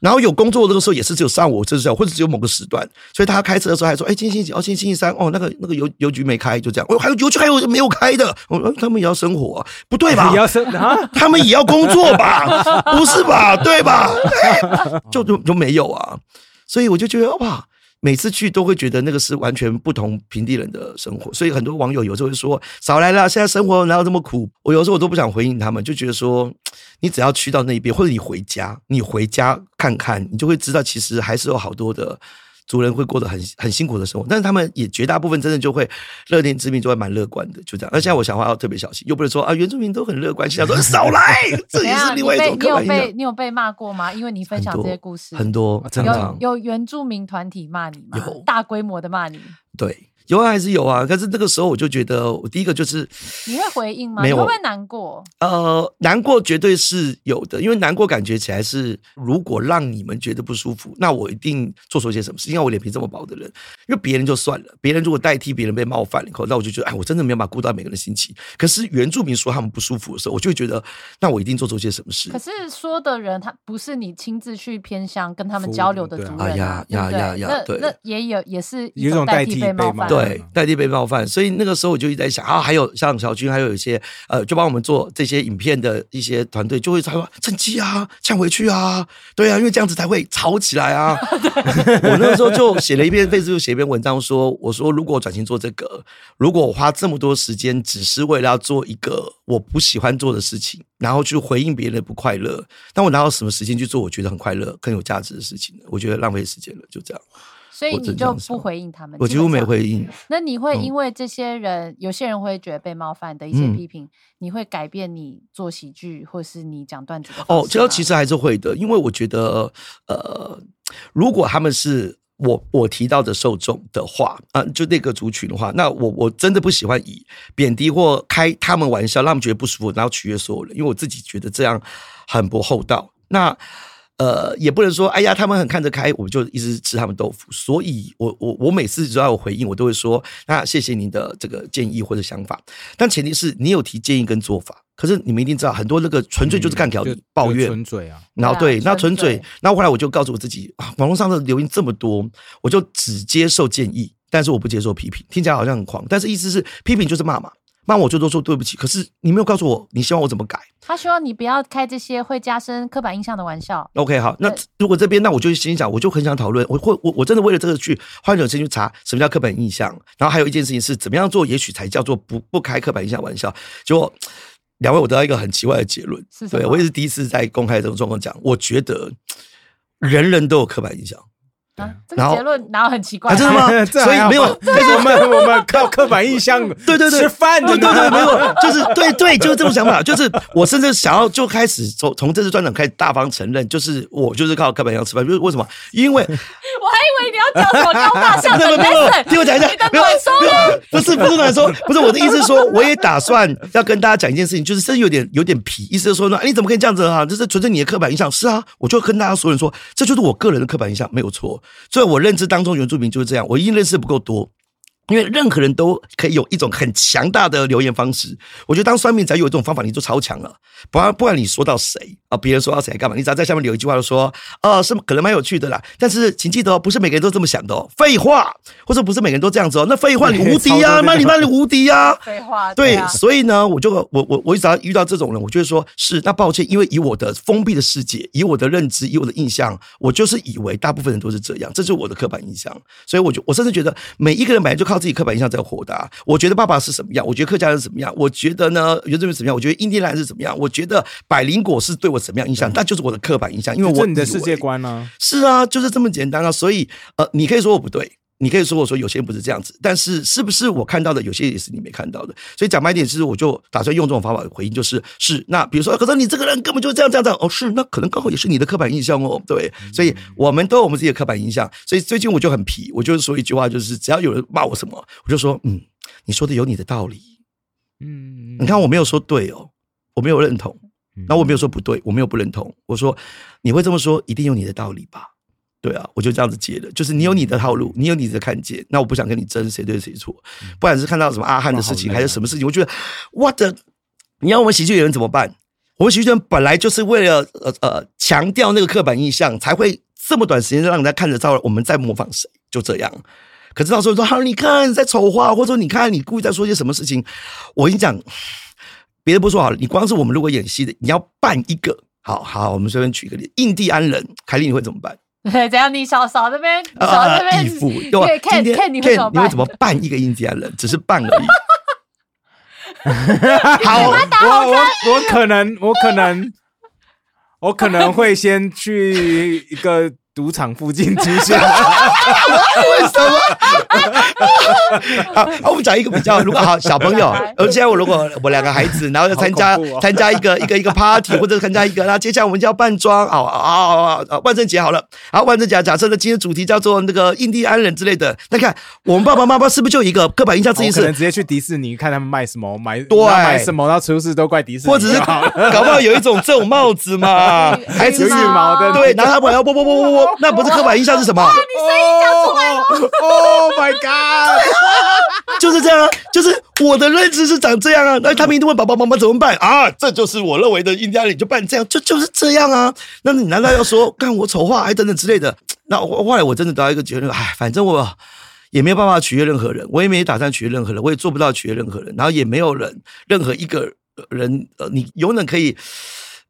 然后有工作的那个时候也是只有上午、这是或者只有某个时段，所以他开车的时候还说：“哎，今天星期几？哦，今天星期三。哦，那个那个邮邮局没开，就这样。哦，还有邮局还有没有开的？我、说他们也要生活啊，不对吧？也要生啊？他们也要工作吧？不是吧？对吧？对就就就没有啊。所以我就觉得哇，每次去都会觉得那个是完全不同平地人的生活。所以很多网友有时候会说：“少来了，现在生活哪有这么苦？”我有时候我都不想回应他们，就觉得说，你只要去到那边，或者你回家，你回家看看，你就会知道，其实还是有好多的。族人会过得很很辛苦的生活，但是他们也绝大部分真的就会乐天知命，就会蛮乐观的，就这样。那现在我想话要特别小心，又不能说啊原住民都很乐观，现在 说少来，这也是另外一种你有刻板印象被。你有被骂过吗？因为你分享这些故事，很多有有原住民团体骂你吗？有大规模的骂你，对，有啊还是有啊，可是那个时候我就觉得，我第一个就是你会回应吗？没有你会不会难过？呃，难过绝对是有的，因为难过感觉起来是，如果让你们觉得不舒服，那我一定做错些什么事。因为我脸皮这么薄的人，因为别人就算了，别人如果代替别人被冒犯了以后，那我就觉得，哎，我真的没有办法顾到每个人的心情。可是原住民说他们不舒服的时候，我就会觉得，那我一定做错些什么事可。是说的人他不是你亲自去偏向跟他们交流的对啊族人哎呀呀呀呀那对那也有也是有一种代代替被冒被冒犯，对，代替被冒犯，所以那个时候我就一直在想啊，还有像小军，还有一些呃，就帮我们做这些影片的一些团队，就会他说趁机啊，呛回去啊，对啊，因为这样子才会吵起来啊。我那个时候就写了一篇，类似就写一篇文章说，我说如果我转型做这个，如果我花这么多时间，只是为了要做一个我不喜欢做的事情，然后去回应别人的不快乐，那我哪有什么时间去做我觉得很快乐、更有价值的事情呢？我觉得浪费时间了，就这样。我所以你就不回应他们，我几乎没回应。那你会嗯因为这些人，有些人会觉得被冒犯的一些嗯批评，你会改变你做喜剧或是你讲段子的哦，这其实还是会的，因为我觉得，呃，如果他们是我我提到的受众的话，啊、就那个族群的话，那我我真的不喜欢以贬低或开他们玩笑，让他们觉得不舒服，然后取悦所有人，因为我自己觉得这样很不厚道。那呃，也不能说，哎呀，他们很看得开，我们就一直吃他们豆腐。所以我我我每次只要有回应，我都会说，那谢谢您的这个建议或者想法，但前提是你有提建议跟做法。可是你们一定知道，很多那个纯粹就是干掉你、就就抱怨，纯嘴啊，然后对，对啊那纯嘴纯嘴，然后后来我就告诉我自己，啊，网络上的留言这么多，我就只接受建议，但是我不接受批评。听起来好像很狂，但是意思是批评就是骂嘛，骂我就都说对不起。可是你没有告诉我，你希望我怎么改他希望你不要开这些会加深刻板印象的玩笑。？OK，好，那如果这边，那我就心想，我就很想讨论，我会我我真的为了这个去花一点时间去查什么叫刻板印象，然后还有一件事情是怎么样做，也许才叫做不不开刻板印象玩笑。结果两位我得到一个很奇怪的结论，是对我也是第一次在公开这种状况讲，我觉得人人都有刻板印象。啊，这个结论哪有很奇怪？啊，真的吗？所以没有，吧我们 我们靠刻板印象对对对，吃饭的对对对，没有，就是对对，就是这种想法，就是我甚至想要就开始从从这次专场开始大方承认，就是我就是靠刻板印象吃饭，就是为什么？因为我还以为你要讲什么高大上的没有没有听我讲一下你的，没有说不是不是暖说，不是我的意思是说，我也打算要跟大家讲一件事情，就是真的有点有点皮，意思是说呢，哎，你怎么可以这样子啊？就是纯粹你的刻板印象，是啊，我就跟大家所有人说，这就是我个人的刻板印象，没有错。所以我认知当中原住民就是这样，我一定认识不够多。因为任何人都可以有一种很强大的留言方式，我觉得当酸民仔有一种方法，你就超强了。不然不管你说到谁啊，别人说要谁干嘛，你只要在下面留一句话，就说呃是可能蛮有趣的啦，但是请记得哦，不是每个人都这么想的哦，废话，或者不是每个人都这样子哦，那废话你无敌啊，超多这个妈你妈你无敌啊！废话，对，啊所以呢，我就我我我只要遇到这种人，我就会说是那抱歉，因为以我的封闭的世界，以我的认知，以我的印象，我就是以为大部分人都是这样，这就是我的刻板印象。所以我就我甚至觉得每一个人本来就靠自己刻板印象在活的、啊。我觉得爸爸是什么样，我觉得客家人是怎么样，我觉得呢原住民是什么样，我觉得印第安人是怎么样，我觉得百灵果是对我什么样印象，那就是我的刻板印象，因为这我你的世界观呢、是啊，就是这么简单啊。所以呃，你可以说我不对，你可以说我说有些人不是这样子，但是是不是我看到的，有些也是你没看到的。所以讲白一点，是我就打算用这种方法回应，就是是那比如说，可是你这个人根本就这样这样这样，哦，是那可能刚好也是你的刻板印象哦，对，所以我们都有我们自己的刻板印象。所以最近我就很皮，我就是说一句话，就是只要有人骂我什么，我就说嗯，你说的有你的道理。嗯，你看我没有说对哦，我没有认同，嗯那我没有说不对，我没有不认同，我说你会这么说，一定有你的道理吧？对啊，我就这样子接的，就是你有你的套路，你有你的看见，那我不想跟你争谁对谁错，不管是看到什么阿汉的事情还是什么事情，我觉得我的，你要我们喜剧演员怎么办？我们喜剧演员本来就是为了呃呃强调那个刻板印象，才会这么短时间让人家看得到我们在模仿谁，就这样。可是到时候说，好，你看你在丑化，或者说你看你故意在说些什么事情，我跟你讲，别的不说好了，你光是我们如果演戏的，你要扮一个，好好，我们随便举个例，印第安人，凯莉你会怎么办？对，怎样？你少少这边，啊 少这边，义父，今天 Ken 你会怎么你会办怎？么扮一个印第安人？只是扮而已。好，我我我可能我可能我可能会先去一个赌场附近出现，为什么？好，好我们讲一个比较，如果好小朋友，而现在我如果我两个孩子，然后要参加、参加一个一个一个 party，或者参加一个，那接下来我们就要扮装，好好好好，万圣节好了，好万圣节，假设呢今天主题叫做那个印第安人之类的，那看我们爸爸妈妈是不是就一个刻板印象，自己是我可能直接去迪士尼看他们卖什么，买对。买什么，然后出事都怪迪士尼，或者是搞不好有一种这种帽子嘛，孩子有羽毛的，对，然后他们要啵啵啵啵啵，那不是刻板印象是什么？你声音讲出来了，Oh my god！就是这样啊，就是我的认知是长这样啊，那他们一定问爸爸妈妈怎么办啊？这就是我认为的印第安人，你就办这样，就就是这样啊。那你难道要说干我丑化，还等等之类的？那我后来我真的得到一个结论，哎，反正我也没有办法取悦任何人，我也没打算取悦任何人，我也做不到取悦任何人，然后也没有人任何一个人，呃，你永远可以，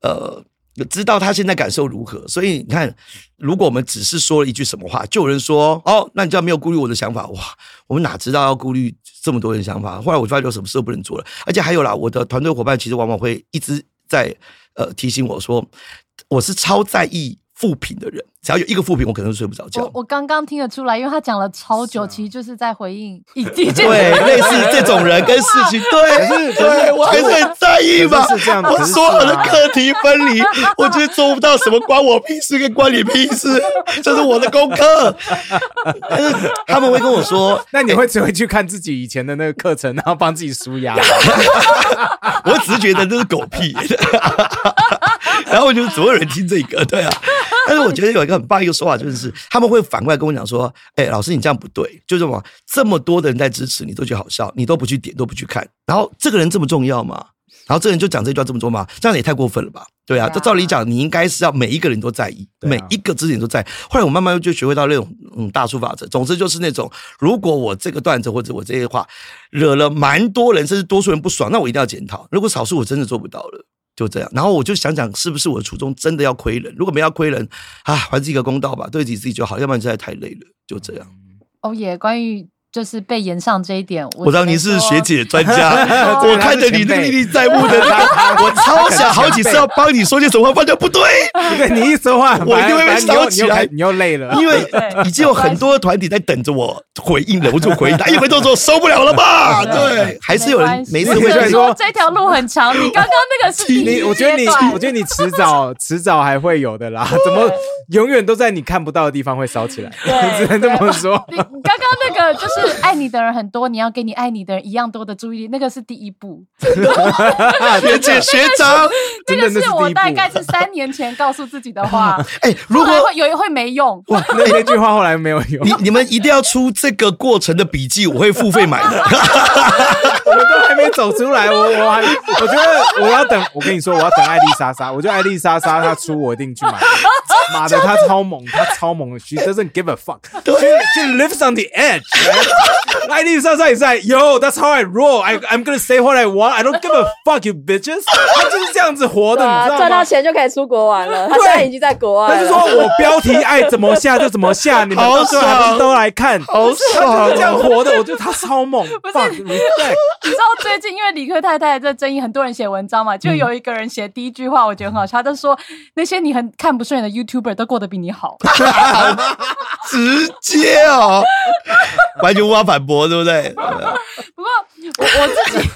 呃。知道他现在感受如何，所以你看，如果我们只是说了一句什么话，就有人说哦，那你这样没有顾虑我的想法，哇，我们哪知道要顾虑这么多人想法？后来我发觉什么事都不能做了，而且还有啦，我的团队伙伴其实往往会一直在呃提醒我说，我是超在意负评的人，只要有一个负评，我可能就睡不着觉我。我刚刚听得出来，因为他讲了超久，其实就是在回应一 对，类似这种人跟事情，对，可是对我还是很在意嘛。可是是这样我说我的课题分离，我觉得做不到什么关我屁事跟关你屁事，这是我的功课。但是他们会跟我说，那你会只会去看自己以前的那个课程，然后帮自己舒压？我只是觉得这是狗屁，然后我就所有人听这个，对啊。但是我觉得有一个很棒一个说法，就是他们会反过来跟我讲说：“哎、老师你这样不对，就是什么这么多的人在支持你，都觉得好笑，你都不去点，都不去看，然后这个人这么重要吗？”然后这个人就讲这段这么多嘛，这样也太过分了吧？对啊，这照理讲，你应该是要每一个人都在意，啊每一个支点都在。后来我慢慢就学会到那种嗯大数法则，总之就是那种，如果我这个段子或者我这些话惹了蛮多人，甚至多数人不爽，那我一定要检讨。如果少数我真的做不到了。就这样，然后我就想想，是不是我的初衷真的要亏人？如果没要亏人，啊，还是一个公道吧，对得起自己就好，要不然实在太累了。就这样。哦耶关于就是被延上这一点，我我知道你是学姐专家，我看着你那个历历在目的那个，我超想好几次要帮你说些什么话，发现不对，对你一说话，我一定会被反正你又烧起来你又你又累了，因为已经有很多团体在等着我回应了，我就回答，一回头说受不了了吧？对，还是有人每次会会说说这条路很长，你刚刚那个是你我觉得你，我觉得你迟早迟早还会有的啦，怎么永远都在你看不到的地方会烧起来？对只能这么说。你你刚刚那个就是爱你的人很多，你要给你爱你的人一样多的注意力，那个是第一步。学姐学长，那个真的是我大概是三年前告诉自己的话，哎，如果会有一会没用。哇，那那句话后来没有用，你你们一定要出这个过程的笔记，我会付费买的。我们都还没走出来，我我还我觉得我要等，我跟你说，我要等艾丽莎莎，我觉得艾丽莎莎她出，我一定去买。妈的，她超猛，她超猛，she doesn't give a fuck，she she lives on the edge，I need something inside. Yo, that's how I roll. I I'm gonna say what I want. I don't give a fuck you bitches. 他就是这样子活的，啊，你知道赚到？钱就可以出国玩了。他现在已经在国外他就说。我标题爱怎么下就怎么下，你们好到时候还不爽是都来看？好他就是爽这样哦！活的，我觉得他超猛。Fuck respect。你知道最近因为理科太太这争议，很多人写文章嘛，就有一个人写第一句话，我觉得很好笑，他就说那些你很看不顺眼的 YouTuber 都过得比你好。直接哦，完全无法反驳，对不对？不过我我自己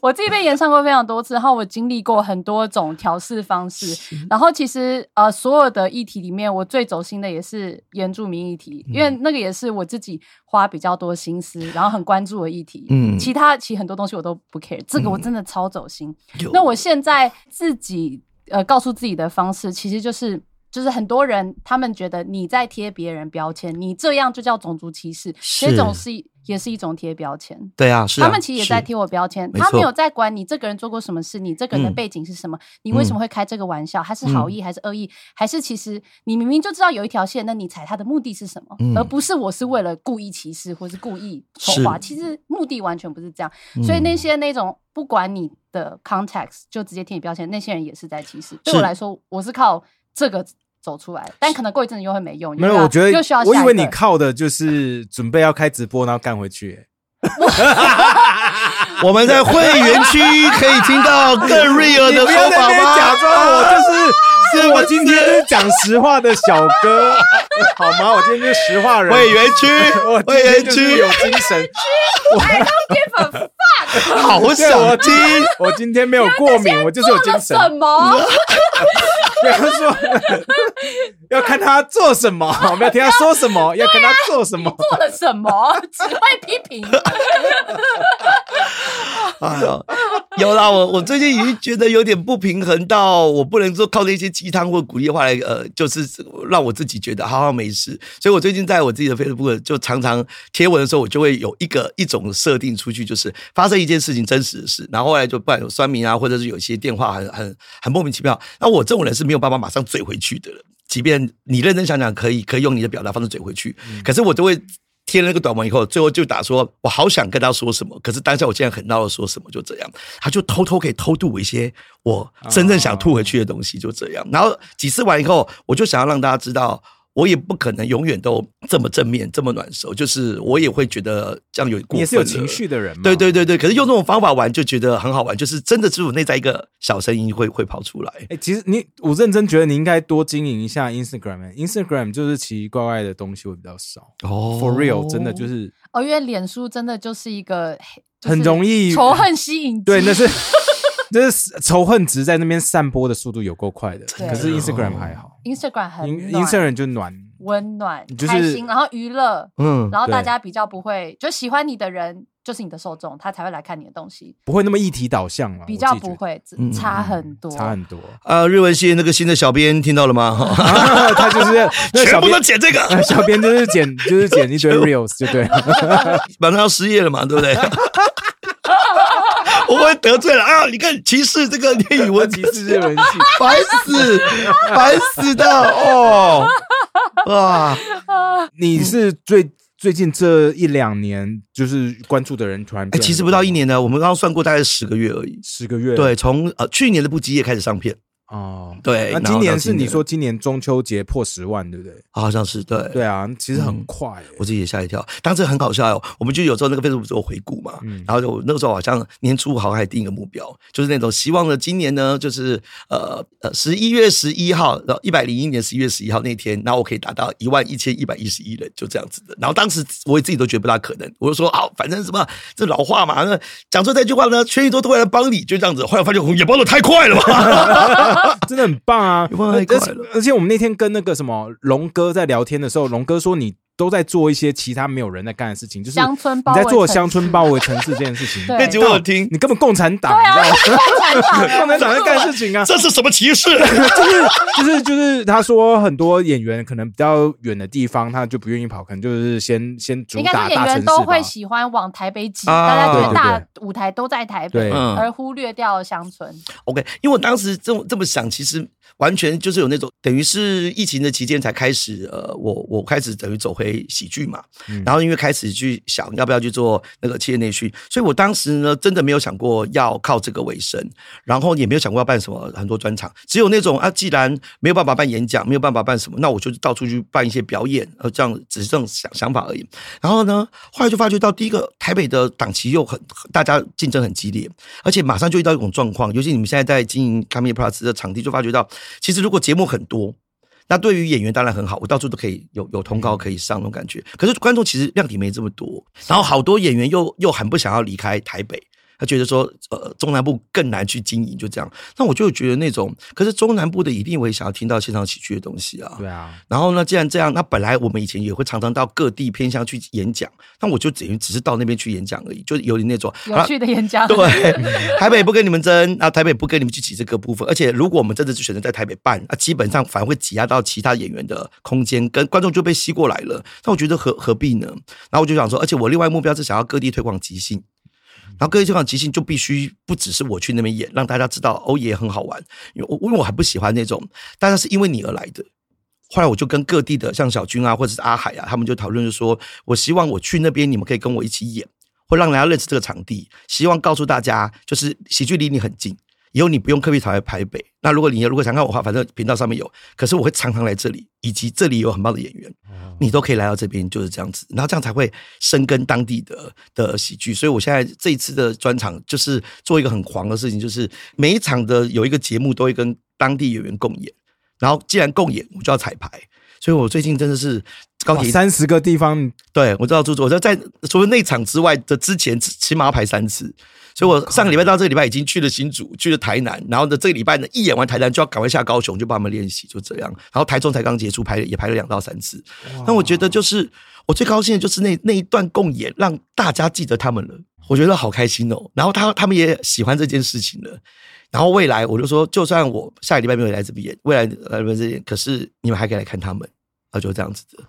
我自己被延上过非常多次，然后我经历过很多种调试方式，然后其实呃所有的议题里面，我最走心的也是原住民议题，因为那个也是我自己花比较多心思，然后很关注的议题。嗯。其他其实很多东西我都不 care，这个我真的超走心。有。那我现在自己呃告诉自己的方式，其实就是就是很多人他们觉得你在贴别人标签，你这样就叫种族歧视，是这种是也是一种贴标签。对啊，是啊他们其实也在贴我标签，没他没有在管你这个人做过什么事，你这个人的嗯背景是什么，你为什么会开这个玩笑？他是好意还是恶意？还是其实你明明就知道有一条线，那你踩他的目的是什么？嗯而不是我是为了故意歧视或是故意丑化，其实目的完全不是这样。嗯所以那些那种不管你的 context 就直接贴你标签，那些人也是在歧视。对我来说，我是靠这个走出来，但可能过一阵子又会没用。没有，我觉得又需要我以为你靠的就是准备要开直播，然后干回去、欸 我们在会员区可以听到更 real 的你不要在那说法吗？边假装我就是，是我今天就是讲实话的小哥，好吗？我今天就是实话人。会员区 我，今会员天就是区有精神。give a fuck 好对我想听。我今天没有过敏，我就是有精神。什么？不要说，要看他做什么，我们要听他说什么，要看他做什么。做了什么？只会批评。哎呦，有啦，我我最近已经觉得有点不平衡到我不能说靠那些鸡汤或鼓励的话来呃，就是让我自己觉得好好没事。所以我最近在我自己的 Facebook 就常常贴文的时候，我就会有一个一种设定出去，就是发生一件事情真实的事，然后后来就不然有酸民啊，或者是有一些电话很很很莫名其妙。那我这种人是没有办法马上嘴回去的人，即便你认真想想，可以可以用你的表达方式嘴回去，可是我都会。贴了那个短文以后，最后就打说，我好想跟他说什么，可是当下我现在很闹的说什么，就这样，他就偷偷可以偷渡我一些我真正想吐回去的东西，就这样。然后几次完以后，我就想要让大家知道，我也不可能永远都这么正面、这么暖手，就是我也会觉得这样有过分你也是有情绪的人嘛？对对对对，可是用这种方法玩就觉得很好玩，就是真的只有内在一个小声音会会跑出来。哎、其实你我认真觉得你应该多经营一下 Instagram、欸。Instagram 就是奇奇怪怪的东西会比较少。哦 For real，真的就是哦，因为脸书真的就是一个很容易仇恨吸引。对，那是就是仇恨值在那边散播的速度有够快的。可是 Instagram 还好 Instagram 很 Instagram 就暖。温暖、就是开心，然后娱乐，嗯，然后大家比较不会，就喜欢你的人就是你的受众，他才会来看你的东西，不会那么议题导向了，比较不会嗯差很多。差很多。啊，日文系那个新的小编听到了吗？他就是那全部小编都剪这个，小编就是剪就是剪一堆 reels 就对了。马上要失业了嘛，对不对？我会得罪了啊！你看歧视这个念语文 歧视这文系，烦死，烦死的哦！哇，你是最最近这一两年就是关注的人突然其实不到一年呢，我们刚刚算过，大概十个月而已。十个月，对，从呃去年的不羁夜开始上片，哦，对那今年是你说今年中秋节破十万，对不对？好像是对。对啊，其实很快耶，我自己也吓一跳，当时很搞笑哦。我们就有时候那个 Facebook 做回顾嘛，嗯然后就那个时候好像年初好像还定一个目标，就是那种希望呢，今年呢，就是呃呃十一月十一号，然后一百零一年十一月十一号那天，然后我可以达到一万一千一百一十一人，就这样子的。然后当时我也自己都觉得不大可能，我就说好，反正什么这老话嘛，那讲出这句话呢，全宇宙都会来帮你，就这样子。后来发现也帮的太快了吧，真的很棒啊！而且而且我们那天跟那个什么龙哥在聊天的时候，龙哥说你都在做一些其他没有人在干的事情，就是乡村你包围城在做乡村市包围城市这件事情。对那集我有听，你根本共产党，对啊你知道吗？共产党在干事情啊！这是什么歧视？就是就是就是，他说很多演员可能比较远的地方，他就不愿意跑，可能就是先先主应该打是演员大城市吧。都会喜欢往台北挤，啊大家觉得大舞台都在台北，嗯而忽略掉了乡村。OK，因为我当时这么这么想，其实完全就是有那种等于是疫情的期间才开始，呃，我我开始等于走回为喜剧嘛，然后因为开始去想要不要去做那个企业内训，所以我当时呢真的没有想过要靠这个为生，然后也没有想过要办什么很多专场，只有那种啊，既然没有办法办演讲，没有办法办什么，那我就到处去办一些表演，呃，这样只是这种想想法而已。然后呢，后来就发觉到第一个台北的档期又很大家竞争很激烈，而且马上就遇到一种状况，尤其你们现在在经营 Comedy Plus 的场地，就发觉到其实如果节目很多。那对于演员当然很好，我到处都可以有有通告可以上那种感觉。可是观众其实量体没这么多，然后好多演员又又很不想要离开台北。他觉得说，呃，中南部更难去经营，就这样。那我就觉得那种，可是中南部的一定会想要听到现场喜剧的东西啊。对啊。然后呢，既然这样，那本来我们以前也会常常到各地偏乡去演讲，那我就等于只是到那边去演讲而已，就有点那种有趣的演讲。对，台北不跟你们争，啊，台北不跟你们去挤这个部分。而且如果我们真的是选择在台北办，啊，基本上反而会挤压到其他演员的空间，跟观众就被吸过来了。那我觉得何何必呢？然后我就想说，而且我另外目标是想要各地推广即兴。然后各位这场即兴就必须不只是我去那边演，让大家知道哦也很好玩。因为我因为我还不喜欢那种大家是因为你而来的。后来我就跟各地的像小军啊，或者是阿海啊，他们就讨论就说，我希望我去那边，你们可以跟我一起演，会让大家认识这个场地。希望告诉大家，就是喜剧离你很近。以后你不用刻意跑来台北。那如果你如果想看我的话，反正频道上面有。可是我会常常来这里，以及这里有很棒的演员，你都可以来到这边，就是这样子。然后这样才会深耕当地的的喜剧。所以我现在这一次的专场就是做一个很狂的事情，就是每一场的有一个节目都会跟当地演员共演。然后既然共演，我就要彩排。所以我最近真的是高铁三十个地方，对我知道住住，我在在除了那场之外的之前，起码要排三次。所以我上个礼拜到这个礼拜已经去了新竹，去了台南，然后呢这个礼拜呢一演完台南就要赶快下高雄，就帮他们练习，就这样。然后台中才刚结束，排也排了两到三次。那我觉得就是我最高兴的就是那那一段共演，让大家记得他们了，我觉得好开心哦。然后他他们也喜欢这件事情了。然后未来我就说，就算我下个礼拜没有来这边演，未来来这边，可是你们还可以来看他们，啊，就这样子的。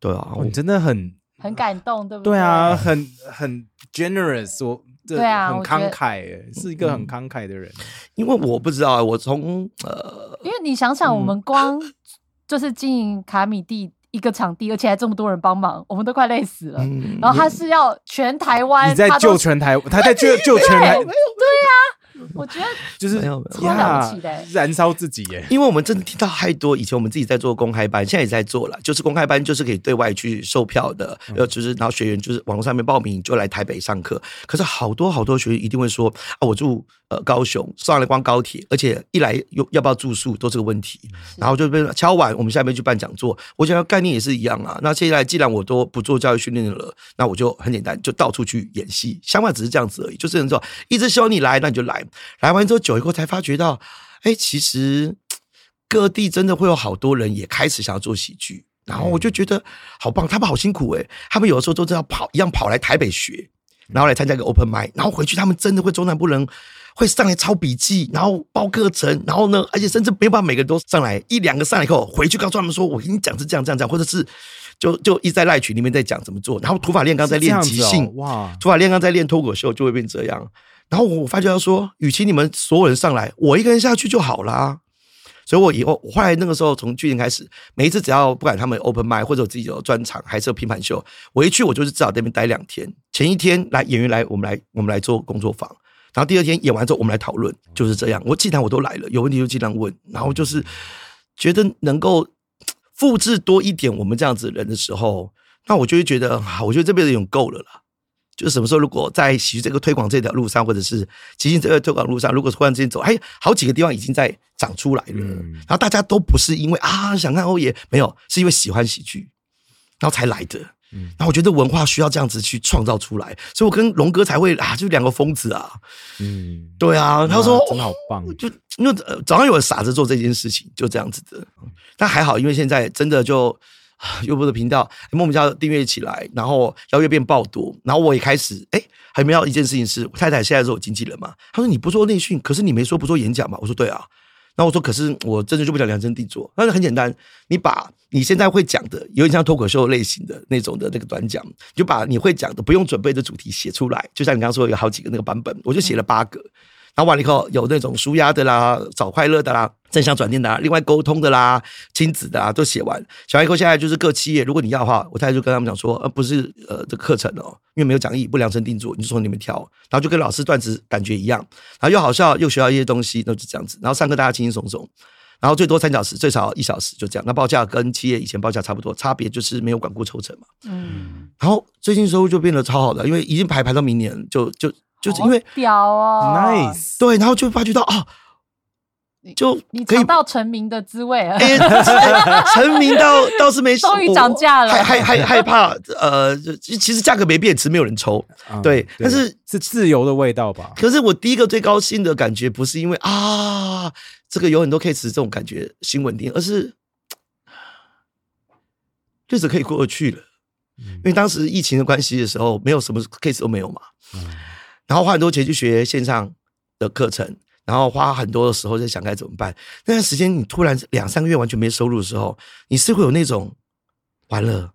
对啊，你真的很很感动，对不对？对啊，很很 generous，我。对啊，很慷慨，是一个很慷慨的人。因为我不知道，我从呃，因为你想想，我们光 就是经营卡米蒂一个场地，而且还这么多人帮忙，我们都快累死了。然后他是要全台湾，你在救全台，他在救 救全台，对呀。我觉得 就是呀，燃烧自己耶！因为我们真的听到太多，以前我们自己在做公开班，现在也在做了。就是公开班，就是可以对外去售票的，呃，就是然后学员就是网络上面报名就来台北上课。可是好多好多学员一定会说啊，我住呃高雄，上来光高铁，而且一来又要不要住宿都是个问题。然后就被敲完，我们下面去办讲座。我想要概念也是一样啊。那现在既然我都不做教育训练了，那我就很简单，就到处去演戏。想法只是这样子而已，就是说一直希望你来，那你就来。来完之后，久以后才发觉到，哎，其实各地真的会有好多人也开始想要做喜剧，然后我就觉得好棒，他们好辛苦哎，他们有的时候都是要跑一样跑来台北学，然后来参加一个 open m i d 然后回去他们真的会中南部人会上来抄笔记，然后包课程，然后呢，而且甚至没有办法每个人都上来，一两个上来以后回去告诉他们说，我跟你讲是这样这样这样，或者是就就一在赖群里面在讲怎么做，然后土法炼钢在练即兴，哇，土法炼钢在练脱口秀就会变这样。然后我发觉到说，与其你们所有人上来，我一个人下去就好啦。所以我以后，我后来那个时候从去年开始，每一次只要不管他们 open m 或者我自己有专场，还是有拼盘秀，我一去我就是至少那边待两天。前一天来演员来，我们来我们来做工作坊，然后第二天演完之后，我们来讨论，就是这样。我既然我都来了，有问题就尽量问。然后就是觉得能够复制多一点我们这样子人的时候，那我就会觉得，啊，我觉得这辈子已经够了啦。就是什么时候，如果在喜剧这个推广这条路上，或者是即兴这个推广路上，如果忽然之间走，哎，好几个地方已经在长出来了，然后大家都不是因为啊想看欧爷，没有，是因为喜欢喜剧，然后才来的。然后我觉得文化需要这样子去创造出来，所以我跟龙哥才会啊，就两个疯子啊，嗯，对啊，他说真的好棒，就因为早上有人傻子做这件事情，就这样子的。但还好，因为现在真的就。优步的频道莫名其妙订阅起来，然后邀约变爆多，然后我也开始哎，还没有一件事情是太太现在是我经纪人嘛？他说你不做内训，可是你没说不做演讲嘛？我说对啊，那我说可是我真的就不想量身定做，但是很简单，你把你现在会讲的，有点像脱口秀类型的那种的那个短讲，就把你会讲的不用准备的主题写出来，就像你刚刚说有好几个那个版本，我就写了八个。然后完了以后有那种舒压的啦、找快乐的啦、正向转念的啦、另外沟通的啦、亲子的啦都写完。写完以后，现在就是各企业，如果你要的话，我太太就跟他们讲说，呃，不是呃这个课程哦，因为没有讲义，不量身定做，你就从你们挑，然后就跟老师段子感觉一样，然后又好笑又学到一些东西，那就这样子。然后上课大家轻轻松松。然后最多三小时，最少一小时，就这样。那报价跟企业以前报价差不多，差别就是没有管顾抽成嘛。嗯，然后最近收入就变得超好的，因为已经排排到明年，就就就是因为屌哦 nice，对，然后就发觉到啊，就可以你尝到成名的滋味了。哎，成名到倒是没事，终于涨价了还还还害怕呃，其实价格没变，只是没有人抽。嗯对但是是自由的味道吧？可是我第一个最高兴的感觉，不是因为啊，这个有很多 case 这种感觉新稳定，而是日子可以过去了。因为当时疫情的关系的时候，没有什么 case 都没有嘛，然后花很多钱去学线上的课程，然后花很多的时候在想该怎么办。那段时间你突然两三个月完全没收入的时候，你是会有那种完了，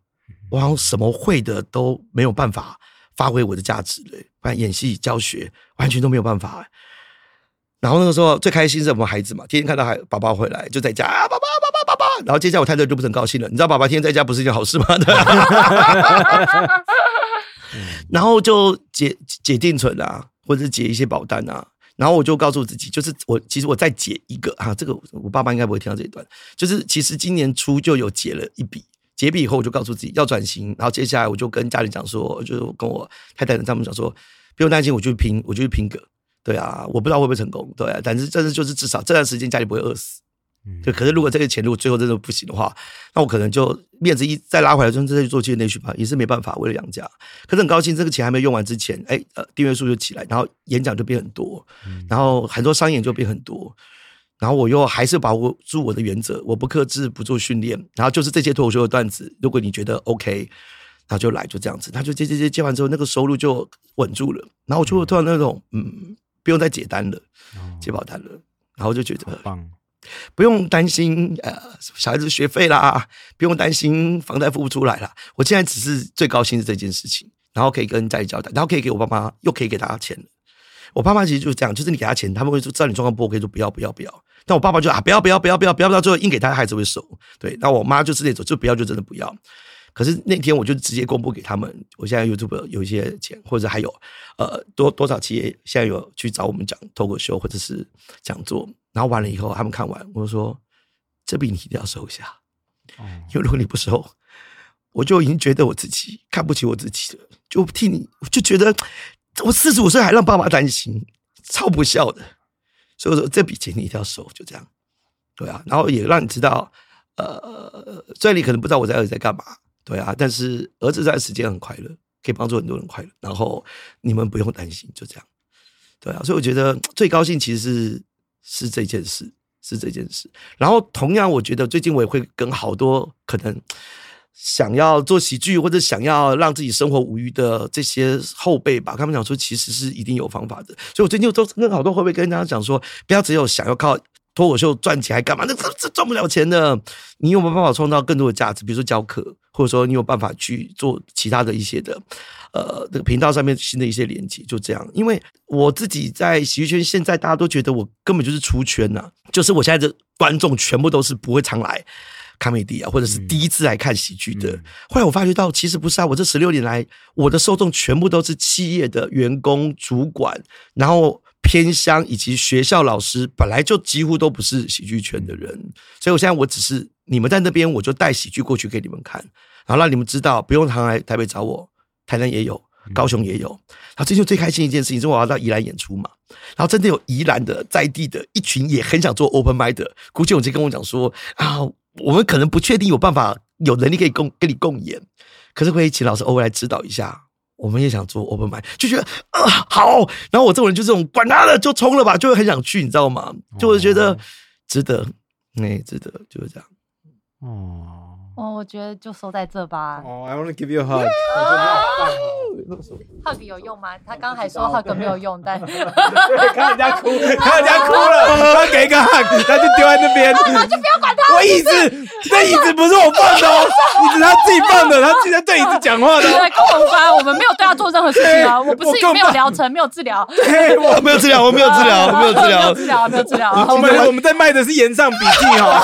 我好像什么会的都没有办法发挥我的价值了，不然演戏教学完全都没有办法。然后那个时候最开心是我们孩子嘛，天天看到孩爸爸回来就在家啊，爸爸爸爸爸爸，然后接下来我太太就不是很高兴了，你知道爸爸天天在家不是一件好事吗？然后就解解定存啊，或者是解一些保单啊。然后我就告诉自己，就是我其实我再解一个啊，这个我爸爸应该不会听到这一段。就是其实今年初就有解了一笔，解笔以后我就告诉自己要转型，然后接下来我就跟家里讲说，就是跟我太太他们讲说，不用担心，我就去拼，我就去拼个。对啊，我不知道会不会成功，对啊，但是但是就是至少这段时间家里不会饿死。对，可是如果这个钱如果最后真的不行的话，那我可能就面子一再拉回来，就再去做企业内训吧，也是没办法，为了养家。可是很高兴，这个钱还没用完之前，哎，呃，订阅数就起来，然后演讲就变很多，然后很多商演就变很多，然后我又还是把握住我的原则，我不克制，不做训练，然后就是这些脱口秀的段子，如果你觉得 OK，然后就来，就这样子，他就接接接接完之后，那个收入就稳住了，然后我就突然那种嗯，不用再解单了，解保单了，然后就觉得好棒，不用担心呃小孩子学费啦，不用担心房贷付不出来啦。我现在只是最高兴是这件事情，然后可以跟家里交代，然后可以给我爸妈，又可以给他钱。我爸妈其实就是这样，就是你给他钱，他们会说知道你状况不 OK，说不要不要不要。但我爸爸就啊不要不要不要不要不要，到最后硬给他，孩子会收。对，那我妈就是那种就不要就真的不要。可是那天我就直接公布给他们，我现在 YouTube 有一些钱，或者还有呃多多少企业现在有去找我们讲脱口秀或者是讲座，然后完了以后他们看完，我就说这笔你一定要收一下，因为如果你不收，我就已经觉得我自己看不起我自己了，就替你，我就觉得我四十五岁还让爸妈担心，超不孝的。所以我说这笔钱你一定要收，就这样，对啊，然后也让你知道，呃，虽然你可能不知道我在儿子在干嘛，对啊，但是儿子这段时间很快乐，可以帮助很多人快乐，然后你们不用担心，就这样，对啊，所以我觉得最高兴其实是是这件事，是这件事。然后同样，我觉得最近我也会跟好多可能想要做喜剧或者想要让自己生活无虞的这些后辈吧，他们讲说其实是一定有方法的。所以我最近都跟好多后辈跟大家讲说，不要只有想要靠。脱口秀赚钱还干嘛？那这这赚不了钱的。你有没有办法创造更多的价值？比如说教课，或者说你有办法去做其他的一些的，呃，这个频道上面新的一些连接，就这样。因为我自己在喜剧圈，现在大家都觉得我根本就是出圈呐、就是我现在的观众全部都是不会常来卡美迪啊，或者是第一次来看喜剧的。后来我发觉到，其实不是啊，我这十六年来，我的受众全部都是企业的员工、主管，然后。偏乡以及学校老师本来就几乎都不是喜剧圈的人，所以我现在我只是你们在那边，我就带喜剧过去给你们看，然后让你们知道不用常来台北找我，台南也有，高雄也有。然后最近最开心一件事情是我要到宜兰演出嘛，然后真的有宜兰的在地的一群也很想做 open m i d 的，估计我就跟我讲说啊，我们可能不确定有办法有能力可以共跟你共演，可是可以请老师偶尔来指导一下。我们也想做 open m i d 就觉得啊好，然后我这种人就这种管他的就冲了吧，就会很想去，你知道吗？就会觉得值得，那，值得，就是这样。哦哦，我觉得就收在这吧。哦，I want to give you a hug。hug 有用吗？他刚还说 hug 没有用，但 看人家哭，看人家哭了，他给一个 hug，他就丢在那边，就不要管他我椅子，那椅子不是我放的哦，椅子他自己放的，他竟然对椅子讲话的哦。对，跟我无关，我们没有对他做任何事情啊，我不是没有疗程，没有治疗，对我我没有治疗，我没有治疗，我没有治没有疗，治疗，没有治疗。我们我们在卖的是岩上笔记哦。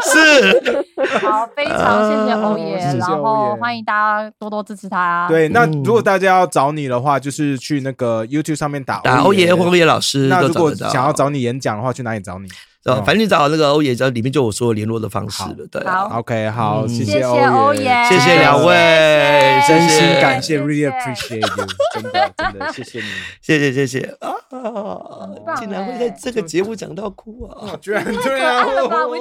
是好，非常谢谢欧爷，然后欢迎大家多多支持他。，对，那如果大家要找你的话，就是去那个 YouTube 上面打打欧爷或欧爷老师那如果。想要找你演讲的话，去哪里找你反正你找那个欧爷，这里面就有所有联络的方式了。对啊，好？OK，好，嗯谢谢谢欧欧爷，谢谢两位真谢谢心感谢谢，really appreciate you，真的真的 谢谢你。谢谢谢谢啊！棒竟然会欸在这个节目讲到哭啊！居然对啊我我。